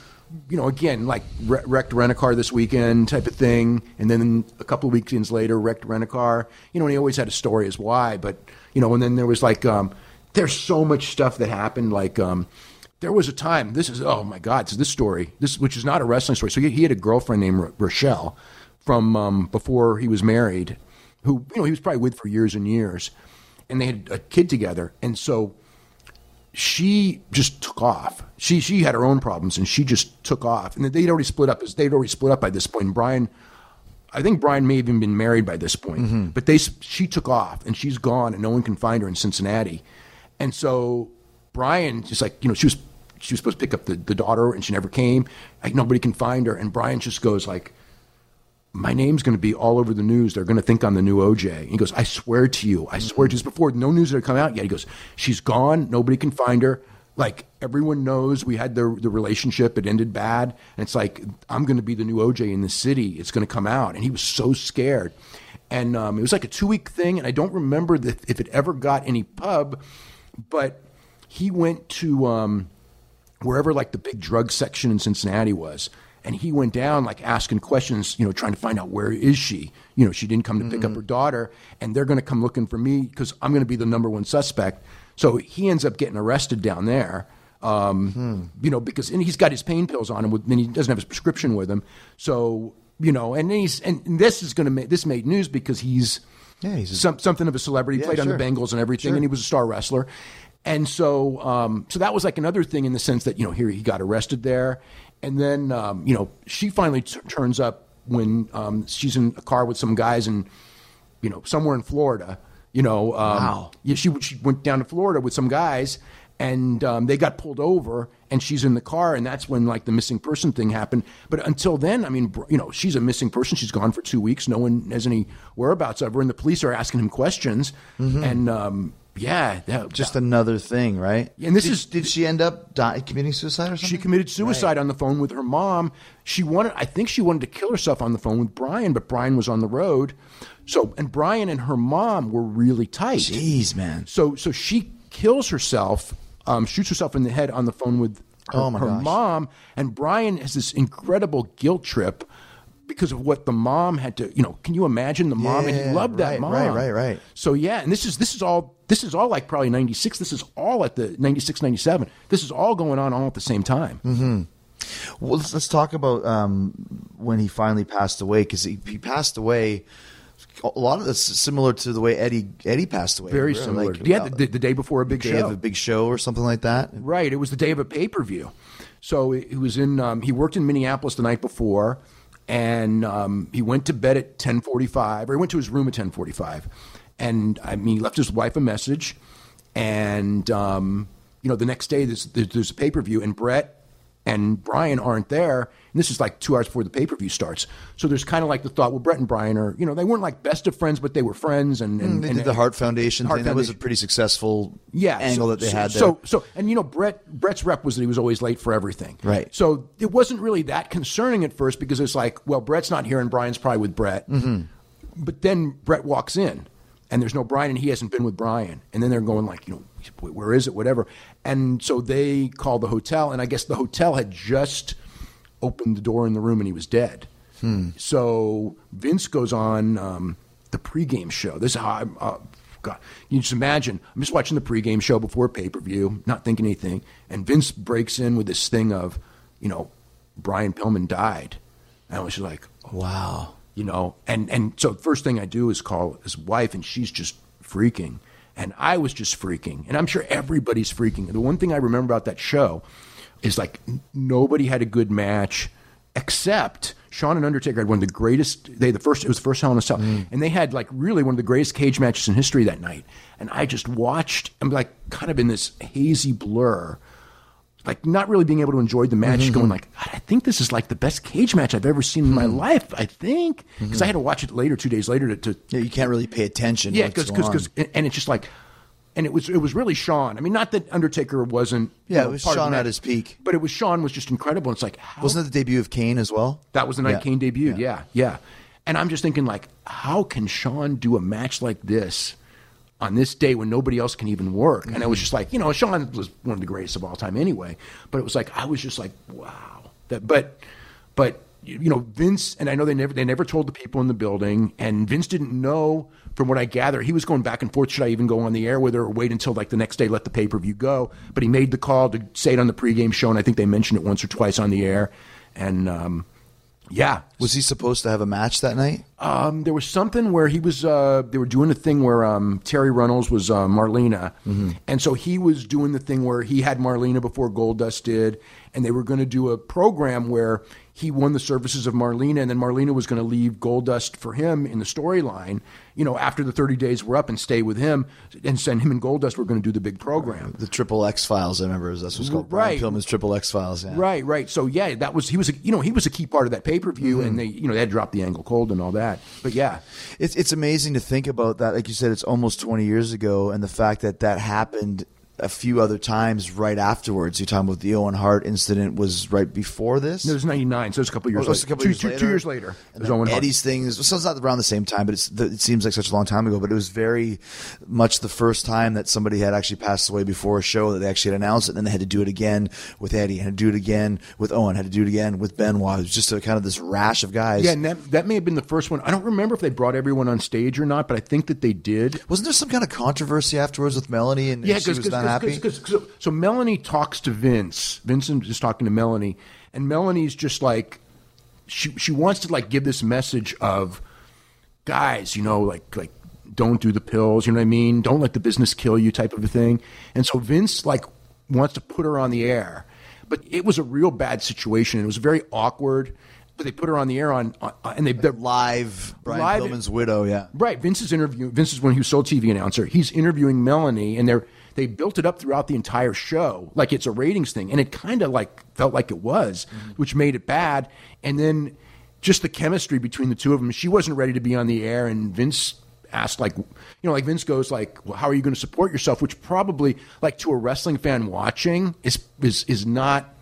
you know, again, like wrecked rent a car this weekend type of thing, and then a couple of weekends later, wrecked rent a car. You know, and he always had a story as why, but you know, and then there was like, um, there's so much stuff that happened. Like, um, there was a time. This is oh my god, so this story, this which is not a wrestling story. So he, he had a girlfriend named Ro- Rochelle from um, before he was married, who you know he was probably with for years and years, and they had a kid together, and so she just took off. She she had her own problems, and she just took off. And they'd already split up. They'd already split up by this point. And Brian, I think Brian may have even been married by this point. But they she took off, and she's gone, and no one can find her in Cincinnati. And so Brian just like you know she was she was supposed to pick up the, the daughter, and she never came. Like nobody can find her, and Brian just goes like my name's going to be all over the news. They're going to think I'm the new OJ. He goes, I swear to you, I swear to you. Before no news had come out yet. He goes, she's gone. Nobody can find her. Like everyone knows, we had the the relationship. It ended bad, and it's like I'm going to be the new OJ in the city. It's going to come out, and he was so scared. And um, it was like a two week thing, and I don't remember that if it ever got any pub, but he went to. Um, wherever like the big drug section in Cincinnati was. And he went down like asking questions, you know, trying to find out where is she? You know, she didn't come to pick up her daughter, and they're going to come looking for me because I'm going to be the number one suspect. So he ends up getting arrested down there. Um, You know, because and he's got his pain pills on him, with, and he doesn't have his prescription with him. So you know, and he's and this is going to make this made news because he's Yeah, he's a- some, something of a celebrity. Yeah, played on the Bengals and everything, Sure. and he was a star wrestler. And so, um, so that was like another thing in the sense that you know here he got arrested there, and then um, you know she finally t- turns up when um, she's in a car with some guys and you know somewhere in Florida. You know, um, Wow. Yeah, she she went down to Florida with some guys, and um, they got pulled over, and she's in the car, and that's when like the missing person thing happened. But until then, I mean, you know, she's a missing person. She's gone for two weeks. No one has any whereabouts of her, and the police are asking him questions, and um, yeah, that, Just another thing, right? And this Did- is- did she end up die, committing suicide or something? She committed suicide on the phone with her mom. She wanted, I think she wanted to kill herself on the phone with Brian, but Brian was on the road. So, and Brian and her mom were really tight. Jeez, man. So, so she kills herself, um, shoots herself in the head on the phone with her, Oh, my her mom, and Brian has this incredible guilt trip because of what the mom had to. You know, can you imagine the mom? and he Yeah, loved that right, mom. right, right, right. So yeah, and this is this is all this is all like probably 96. This is all at the 96, 97. This is all going on all at the same time. Mm-hmm. Well, let's, let's talk about um, when he finally passed away because he, he passed away. A lot of this is similar to the way Eddie Eddie passed away. Very similar. like, yeah, the, the day before a big day show. of a big show or something like that. Right. It was the day of a pay per view. So he was in. Um, he worked in Minneapolis the night before, and um, he went to bed at ten forty five, or he went to his room at ten forty five, and I mean, he left his wife a message, and um, you know, the next day there's, there's there's a pay per view, and Bret and Brian aren't there, and this is like two hours before the pay per view starts. So there's kind of like the thought, well, Bret and Brian are, you know, they weren't like best of friends, but they were friends, and, and Mm, they and- did the Hart Foundation thing. That was a pretty successful yeah, angle so- that they so- had there. So, so, and you know, Bret Bret's rep was that he was always late for everything. Right. So it wasn't really that concerning at first because it's like, well, Bret's not here and Brian's probably with Bret. Mhm. But then Bret walks in, and there's no Brian, and he hasn't been with Brian. And then they're going like, you know, where is it, whatever. And so they called the hotel, and I guess the hotel had just opened the door in the room, and he was dead. Hmm. So Vince goes on um, the pregame show. This is how I'm. Uh, God, you just imagine. I'm just watching the pregame show before pay per view, not thinking anything, and Vince breaks in with this thing of, you know, Brian Pillman died, and I was just like, wow, you know, and and so the first thing I do is call his wife, and she's just freaking, and I was just freaking, and I'm sure everybody's freaking. The one thing I remember about that show is like n- nobody had a good match except Shawn and Undertaker had one of the greatest. They the first it was the first Hell in a Cell, mm. and they had like really one of the greatest cage matches in history that night. And I just watched. I'm like kind of in this hazy blur. Like not really being able to enjoy the match, Mhm. going like, "God, I think this is like the best cage match I've ever seen in my life. I think because I had to watch it later, two days later, to, to yeah, you can't really pay attention. yeah, because because and it's just like, and it was it was really Shawn. I mean, not that Undertaker wasn't. you Yeah, know, it was part of Shawn at his peak. but it was Shawn was just incredible. It's like how, wasn't it the debut of Kane as well? that was the night Yeah. Kane debuted. Yeah. yeah, And I'm just thinking like, how can Shawn do a match like this? On this day when nobody else can even work, and it was just like, you know, Shawn was one of the greatest of all time anyway. But it was like I was just like, wow. That, but, but you know, Vince, and I know they never they never told the people in the building, and Vince didn't know. From what I gather, he was going back and forth. Should I even go on the air with her, or wait until like the next day, let the pay per view go? But he made the call to say it on the pregame show, and I think they mentioned it once or twice on the air. And um, yeah, Was he supposed to have a match that night? um, there was something where he was. Uh, they were doing a thing where um, Terri Runnels was uh, Marlena, Mm-hmm. and so he was doing the thing where he had Marlena before Goldust did, and they were going to do a program where he won the services of Marlena, and then Marlena was going to leave Goldust for him in the storyline. You know, after the thirty days were up, and stay with him, and send him and Goldust were going to do the big program. The Triple X Files, I remember that's what's called. Right. Brian Pillman's Triple X Files. Yeah. Right, right. So yeah, that was he was a, you know he was a key part of that pay per view, Mm-hmm. and they you know they had dropped the angle cold and all that. But yeah, It's it's amazing to think about that. Like you said, it's almost twenty years ago, and the fact that that happened a few other times right afterwards. You're talking about the Owen Hart incident was right before this. No, it was ninety nine, so it was a couple years Oh, later. a couple two, years two- later. two years later. It And was then Owen Hart. Eddie's things. So it's not around the same time, but it's it seems like such a long time ago. But it was very much the first time that somebody had actually passed away before a show that they actually had announced it, and then they had to do it again with Eddie, had to do it again with Owen, had to do it again with Benoit. It was just a kind of this rash of guys. Yeah, and that, that may have been the first one. I don't remember if they brought everyone on stage or not, but I think that they did. Wasn't there some kind of controversy afterwards with Melanie and Yeah, she was happy? because so, so Melanie talks to Vince. Vincent is talking to Melanie, and Melanie's just like she she wants to like give this message of guys, you know, like like don't do the pills, you know what I mean? Don't let the business kill you, type of a thing. And so Vince like wants to put her on the air, but it was a real bad situation. It was very awkward. But they put her on the air on, on and they they're live Brian Live- Pillman's widow. Yeah, Right. Vince's interview interviewing. Vince is one who's sole TV announcer. He's interviewing Melanie, and they're they built it up throughout the entire show like it's a ratings thing, and it kind of like felt like it was, mm-hmm. which made it bad. And then just the chemistry between the two of them. She wasn't ready to be on the air, and Vince asked like, you know, like Vince goes like, well, how are you going to support yourself? Which probably like to a wrestling fan watching is is is not.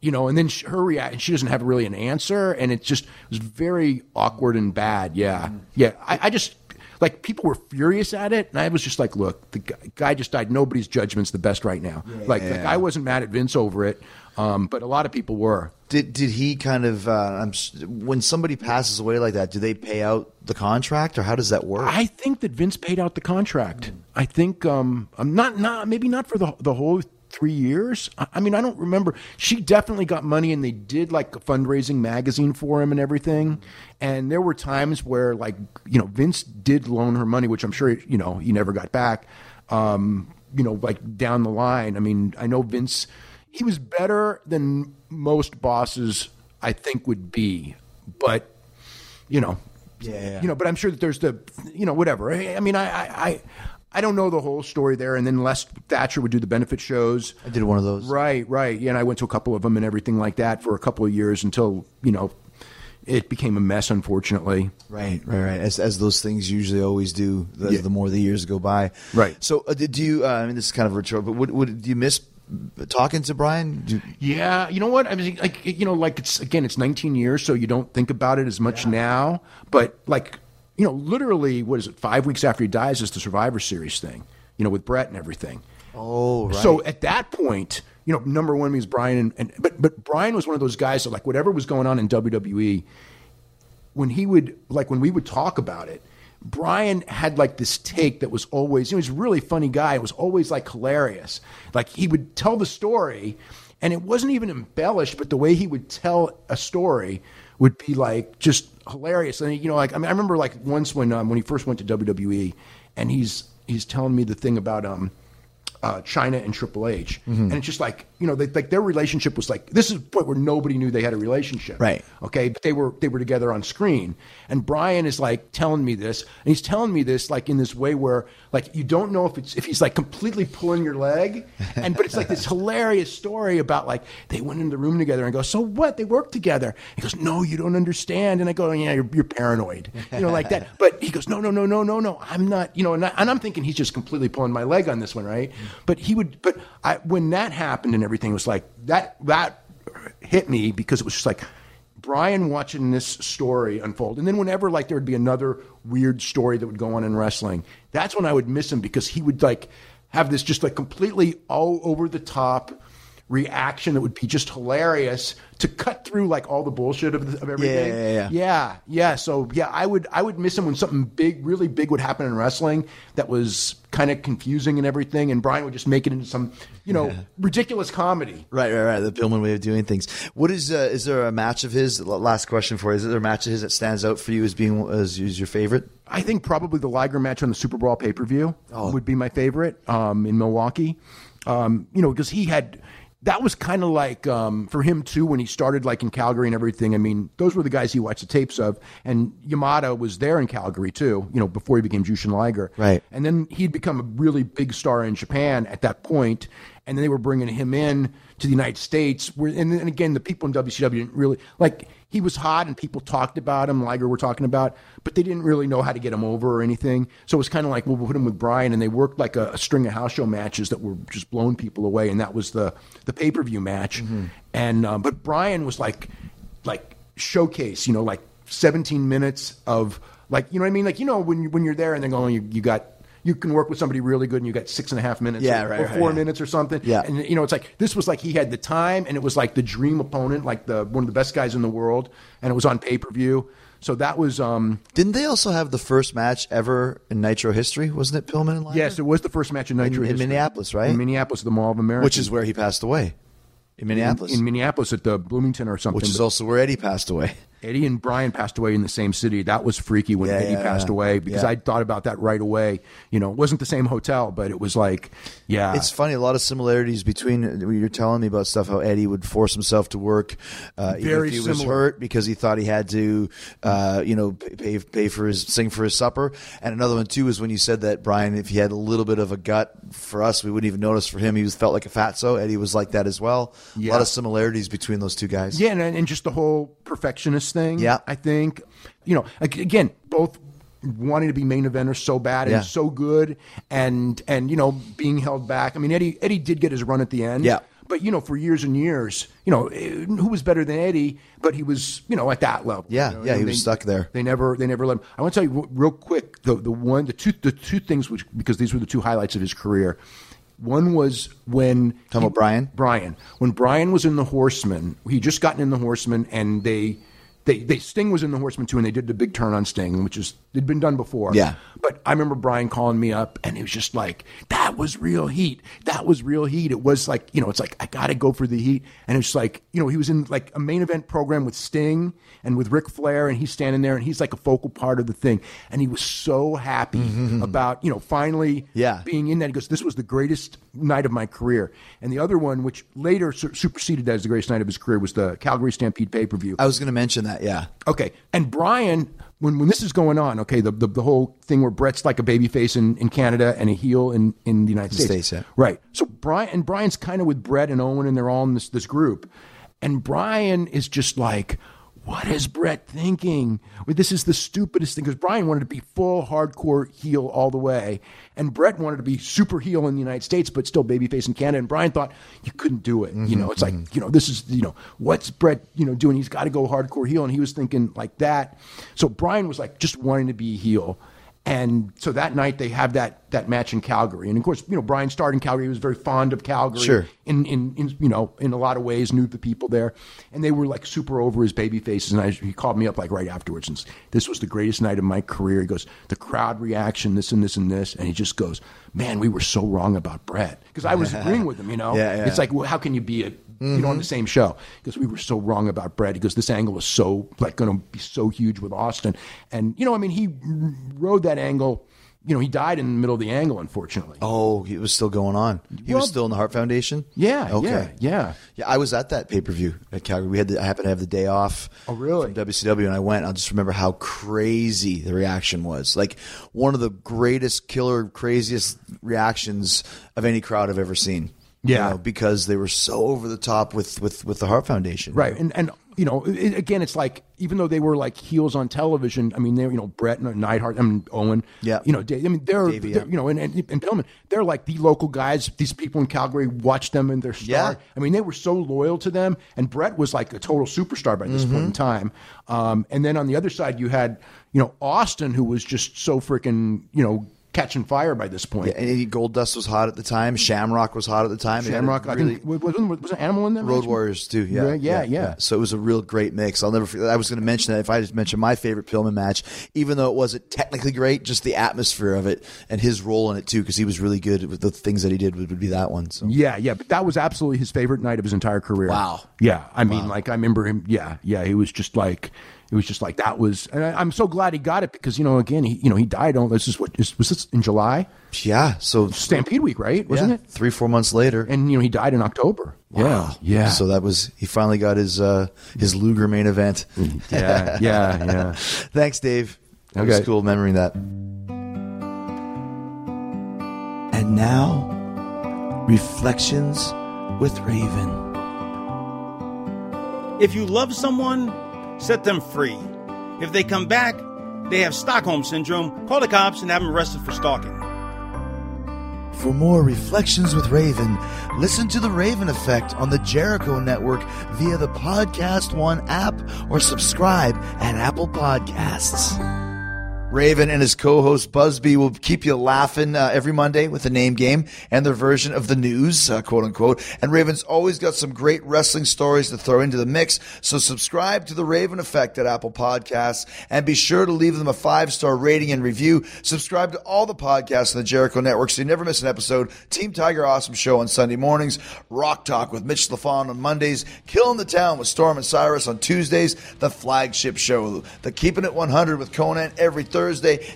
You know, and then she, her reaction, she doesn't have really an answer, and it just was very awkward and bad. Yeah, mm-hmm. yeah. I, I just like people were furious at it, and I was just like, look, the guy, guy just died. Nobody's judgment's the best right now. like, like I wasn't mad at Vince over it, um, but a lot of people were. Did did he kind of uh, I'm, when somebody passes away like that? Do they pay out the contract, or how does that work? I think that Vince paid out the contract. I think um, I'm not not maybe not for the the whole three years. I, mean, I don't remember. She definitely got money, and they did like a fundraising magazine for him and everything. And there were times where like you know Vince did loan her money, which I'm sure you know he never got back. Um, you know, like down the line. I mean, I know Vince. He was better than most bosses I think would be, but you know, Yeah. you know, but I'm sure that there's the, you know, whatever. I, I mean, I, I, I, I don't know the whole story there. And then Les Thatcher would do the benefit shows. I did one of those. Right, right. Yeah, and I went to a couple of them and everything like that for a couple of years until you know it became a mess. Unfortunately, Right, right, right. As as those things usually always do. The, Yeah. the more the years go by. Right. So, uh, did you? Uh, I mean, this is kind of a retro, but would, would do you miss talking to Brian? You- Yeah, you know what? I mean, like you know, like it's again, it's 19 years, so you don't think about it as much now. But like, you know, literally, what is it? Five weeks after he dies is the Survivor Series thing. You know, with Bret and everything. oh, right. So at that point, you know, number one means Brian, and, and but but Brian was one of those guys that like whatever was going on in WWE, when he would like when we would talk about it, Brian had like this take that was always he was a really funny guy. It was always like hilarious. Like he would tell the story, and it wasn't even embellished, but the way he would tell a story would be like just hilarious. And you know, like I mean, I remember like once when um, when he first went to WWE, and he's he's telling me the thing about um uh, Chyna and Triple H, Mm-hmm. and it's just like you know, they, like their relationship was like this is the point where nobody knew they had a relationship, Right. Okay, but they were they were together on screen, and Brian is like telling me this, and he's telling me this like in this way where like you don't know if it's if he's like completely pulling your leg, and but it's like this hilarious story about like they went in the room together and go, so what? They worked together. He goes, no, you don't understand, and I go, yeah, you're, you're paranoid, you know, like that. (laughs) But he goes, no, no, no, no, no, no, I'm not, you know, and, I, and I'm thinking he's just completely pulling my leg on this one, right? But he would, but I when that happened and everything was like that that hit me because it was just like Brian watching this story unfold. And then whenever like there would be another weird story that would go on in wrestling, that's when I would miss him because he would like have this just like completely all over the top reaction that would be just hilarious to cut through like all the bullshit of, the, of everything. yeah, yeah. yeah, yeah. So yeah, I would I would miss him when something big, really big would happen in wrestling that was kind of confusing and everything, and Brian would just make it into some you know ridiculous comedy. Right, right, right. The Pillman way of doing things. What is uh, is there a match of his? Last question for you: Is there a match of his that stands out for you as being as, as your favorite? I think probably the Liger match on the Super Brawl pay per view Oh. would be my favorite um, in Milwaukee. Um, you know, because he had that was kind of like um, for him too when he started like in Calgary and everything. I mean, those were the guys he watched the tapes of, and Yamada was there in Calgary too. You know, before he became Jushin Liger, Right. And then he'd become a really big star in Japan at that point, and then they were bringing him in to the United States. Where and, then again, the people in WCW didn't really like. He was hot, and people talked about him. Liger were talking about, but they didn't really know how to get him over or anything. So it was kind of like, well, we'll put him with Brian, and they worked like a, a string of house show matches that were just blowing people away, and that was the the pay per view match. And um, but Brian was like like showcase, you know, like 17 minutes of like, you know what I mean? Like, you know, when you, when you're there and they're going, you, you got, you can work with somebody really good and you got six and a half minutes Yeah, or, right, or right, four yeah. minutes or something. Yeah. And, you know, it's like, this was like, he had the time and it was like the dream opponent, like the, one of the best guys in the world. And it was on pay per view. So that was, um, Didn't they also have the first match ever in Nitro history? Wasn't it Pillman and Liger? yes, it was the first match in Nitro in history. Minneapolis, right? In Minneapolis, the Mall of America. which is where he passed away in Minneapolis, In, in Minneapolis at the Bloomington or something. which is But- also where Eddie passed away. (laughs) Eddie and Brian passed away in the same city. That was freaky when Yeah, Eddie yeah, passed yeah. away because. I thought about that right away. You know, it wasn't the same hotel, but it was like, yeah, It's funny, a lot of similarities between you're telling me about stuff. How Eddie would force himself to work, uh, even if he was hurt because he thought he had to, uh, you know, pay pay for his sing for his supper. And another one too is when you said that Brian, if he had a little bit of a gut for us, we wouldn't even notice. For him, he was felt like a fatso. Eddie was like that as well. A lot of similarities between those two guys. yeah, and, and just the whole perfectionist thing. Yeah. I think, you know, again, both wanting to be main eventer so bad and Yeah. so good, and and you know being held back. I mean, Eddie Eddie did get his run at the end. Yeah. But you know, for years and years, you know, eh, who was better than Eddie? But he was, you know, at that level. Yeah, you know, yeah, he and was stuck there. They never, they never let him. I want to tell you real quick the the one, the two, the two things which because these were the two highlights of his career. One was when about Brian? Brian, when Brian was in the Horseman, he just gotten in the Horseman, and they, they, they Sting was in the Horseman too, and they did the big turn on Sting, which is had been done before. Yeah. But I remember Brian calling me up, and it was just like that was real heat. That was real heat. It was like you know, it's like I got to go for the heat, and it's like you know, he was in like a main event program with Sting and with Ric Flair, and he's standing there, and he's like a focal part of the thing, and he was so happy mm-hmm. about you know finally Yeah. being in that. He goes, "This was the greatest night of my career." And the other one, which later su- superseded as the greatest night of his career, was the Calgary Stampede pay per view. I was going to mention that. Yeah. Okay. And Brian, when, when this is going on, okay, the, the, the whole thing where Bret's like a babyface in, in Canada and a heel in, in the United The States. States, yeah. Right. So Brian and Brian's kind of with Bret and Owen and they're all in this, this group. And Brian is just like, what is Bret thinking? Well, this is the stupidest thing because Brian wanted to be full hardcore heel all the way, and Bret wanted to be super heel in the United States, but still babyface in Canada. And Brian thought you couldn't do it. You know, mm-hmm, it's like mm-hmm. you know, this is you know, what's Bret you know doing? He's got to go hardcore heel, and he was thinking like that. So Brian was like just wanting to be heel. And so that night they have that that match in Calgary, and of course, you know Brian started in Calgary. He was very fond of Calgary Sure. in, in, in you know in a lot of ways knew the people there and they were like super over his baby faces and I, he called me up like right afterwards and this was the greatest night of my career he goes the crowd reaction this and this and this and he just goes man we were so wrong about Bret because I was agreeing with him you know (laughs) Yeah, yeah. it's like well, how can you be a you know on mm-hmm. the same show because we were so wrong about Bret because this angle was so like going to be so huge with Austin and you know I mean he r- rode that angle you know he died in the middle of the angle unfortunately Oh, it was still going on. He Well- was still in the Hart Foundation. yeah Okay. yeah yeah Yeah, I was at that pay per view at Calgary. We had the, I happened to have the day off. Oh, really? From WCW, and I went. I just remember how crazy the reaction was. Like one of the greatest, killer, craziest reactions of any crowd I've ever seen. You Yeah. know, because they were so over the top with with with the Hart Foundation. Right, and and you know, it, again, it's like even though they were like heels on television, I mean, they're you know Bret and Neidhart, I mean Owen, Yeah. you know, Dave, I mean they're, Davey, they're yeah. you know, and, and and Pillman, they're like the local guys. These people in Calgary watch them and they're star. Yeah. I mean, they were so loyal to them, and Bret was like a total superstar by this Mm-hmm. point in time. Um, and then on the other side, you had you know Austin, who was just so freaking you know catching fire by this point. Yeah, and Goldust was hot at the time. Shamrock was hot at the time. They had a Shamrock, I think, was, was, was an animal in there? Road Warriors too. Yeah, Yeah, yeah, yeah. So it was a real great mix. I'll never forget. I was going to mention that if I just mentioned my favorite Pillman match, even though it wasn't technically great, just the atmosphere of it and his role in it too, because he was really good with the things that he did would, would be that one. So Yeah, yeah, but that was absolutely his favorite night of his entire career. Wow. Yeah, I mean, like I remember him. Yeah, yeah, he was just like it was just like that was, and I, I'm so glad he got it because you know, again, he you know he died on this is what is, was this in July yeah, so Stampede Week, right? Wasn't yeah, it? three four months later. And you know he died in October. Yeah, yeah, So that was he finally got his uh, his Luger main event. (laughs) yeah, yeah, yeah. (laughs) Thanks, Dave. It was Okay. cool remembering that. And now, reflections with Raven. If you love someone, set them free. If they come back, they have Stockholm Syndrome, call the cops and have them arrested for stalking. For more reflections with Raven, listen to The Raven Effect on the Jericho Network via the Podcast One app or subscribe at Apple Podcasts. Raven and his co-host Busby will keep you laughing uh, every Monday with the name game and their version of the news, uh, quote unquote. And Raven's always got some great wrestling stories to throw into the mix. So subscribe to the Raven Effect at Apple Podcasts and be sure to leave them a five-star rating and review. Subscribe to all the podcasts on the Jericho Network so you never miss an episode. Team Tiger Awesome Show on Sunday mornings, Rock Talk with Mitch LaFon on Mondays, Killing the Town with Storm and Cyrus on Tuesdays, the flagship show, the Keeping It 100 with Konnan every Thursday,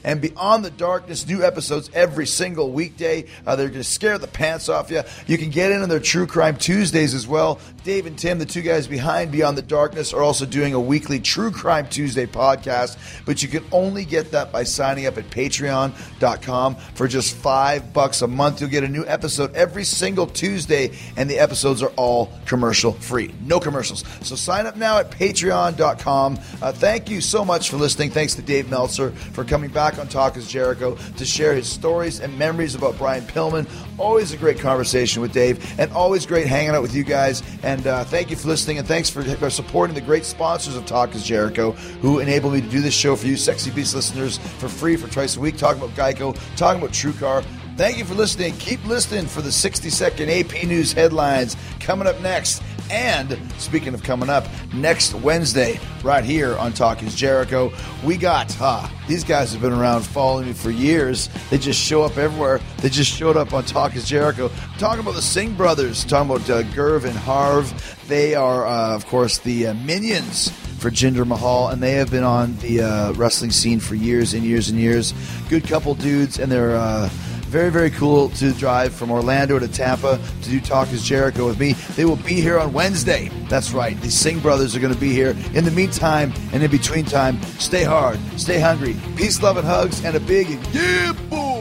and Beyond the Darkness, new episodes every single weekday. Uh, they're going to scare the pants off you. You can get in on their True Crime Tuesdays as well. Dave and Tim, the two guys behind Beyond the Darkness, are also doing a weekly True Crime Tuesday podcast, but you can only get that by signing up at patreon.com for just five bucks a month. You'll get a new episode every single Tuesday, and the episodes are all commercial free. No commercials. So sign up now at patreon.com. Uh, thank you so much for listening. Thanks to Dave Meltzer for coming back on Talk is Jericho to share his stories and memories about Brian Pillman. Always a great conversation with Dave, and always great hanging out with you guys. And uh, thank you for listening, and thanks for, for supporting the great sponsors of Talk is Jericho who enable me to do this show for you, Sexy Beast listeners, for free for twice a week, talking about Geico, talking about TrueCar. Thank you for listening. Keep listening for the 60 second AP News headlines coming up next. And speaking of coming up, next Wednesday, right here on Talk is Jericho, we got, ah, these guys have been around following me for years. They just show up everywhere. They just showed up on Talk is Jericho. Talking about the Singh brothers, talking about uh, Gurv and Harv. They are, uh, of course, the uh, minions for Jinder Mahal, and they have been on the uh, wrestling scene for years and years and years. Good couple dudes, and they're uh, very, very cool to drive from Orlando to Tampa to do Talk is Jericho with me. They will be here on Wednesday. That's right. The Singh brothers are going to be here. In the meantime and in between time, stay hard, stay hungry, peace, love, and hugs, and a big yeah, boy.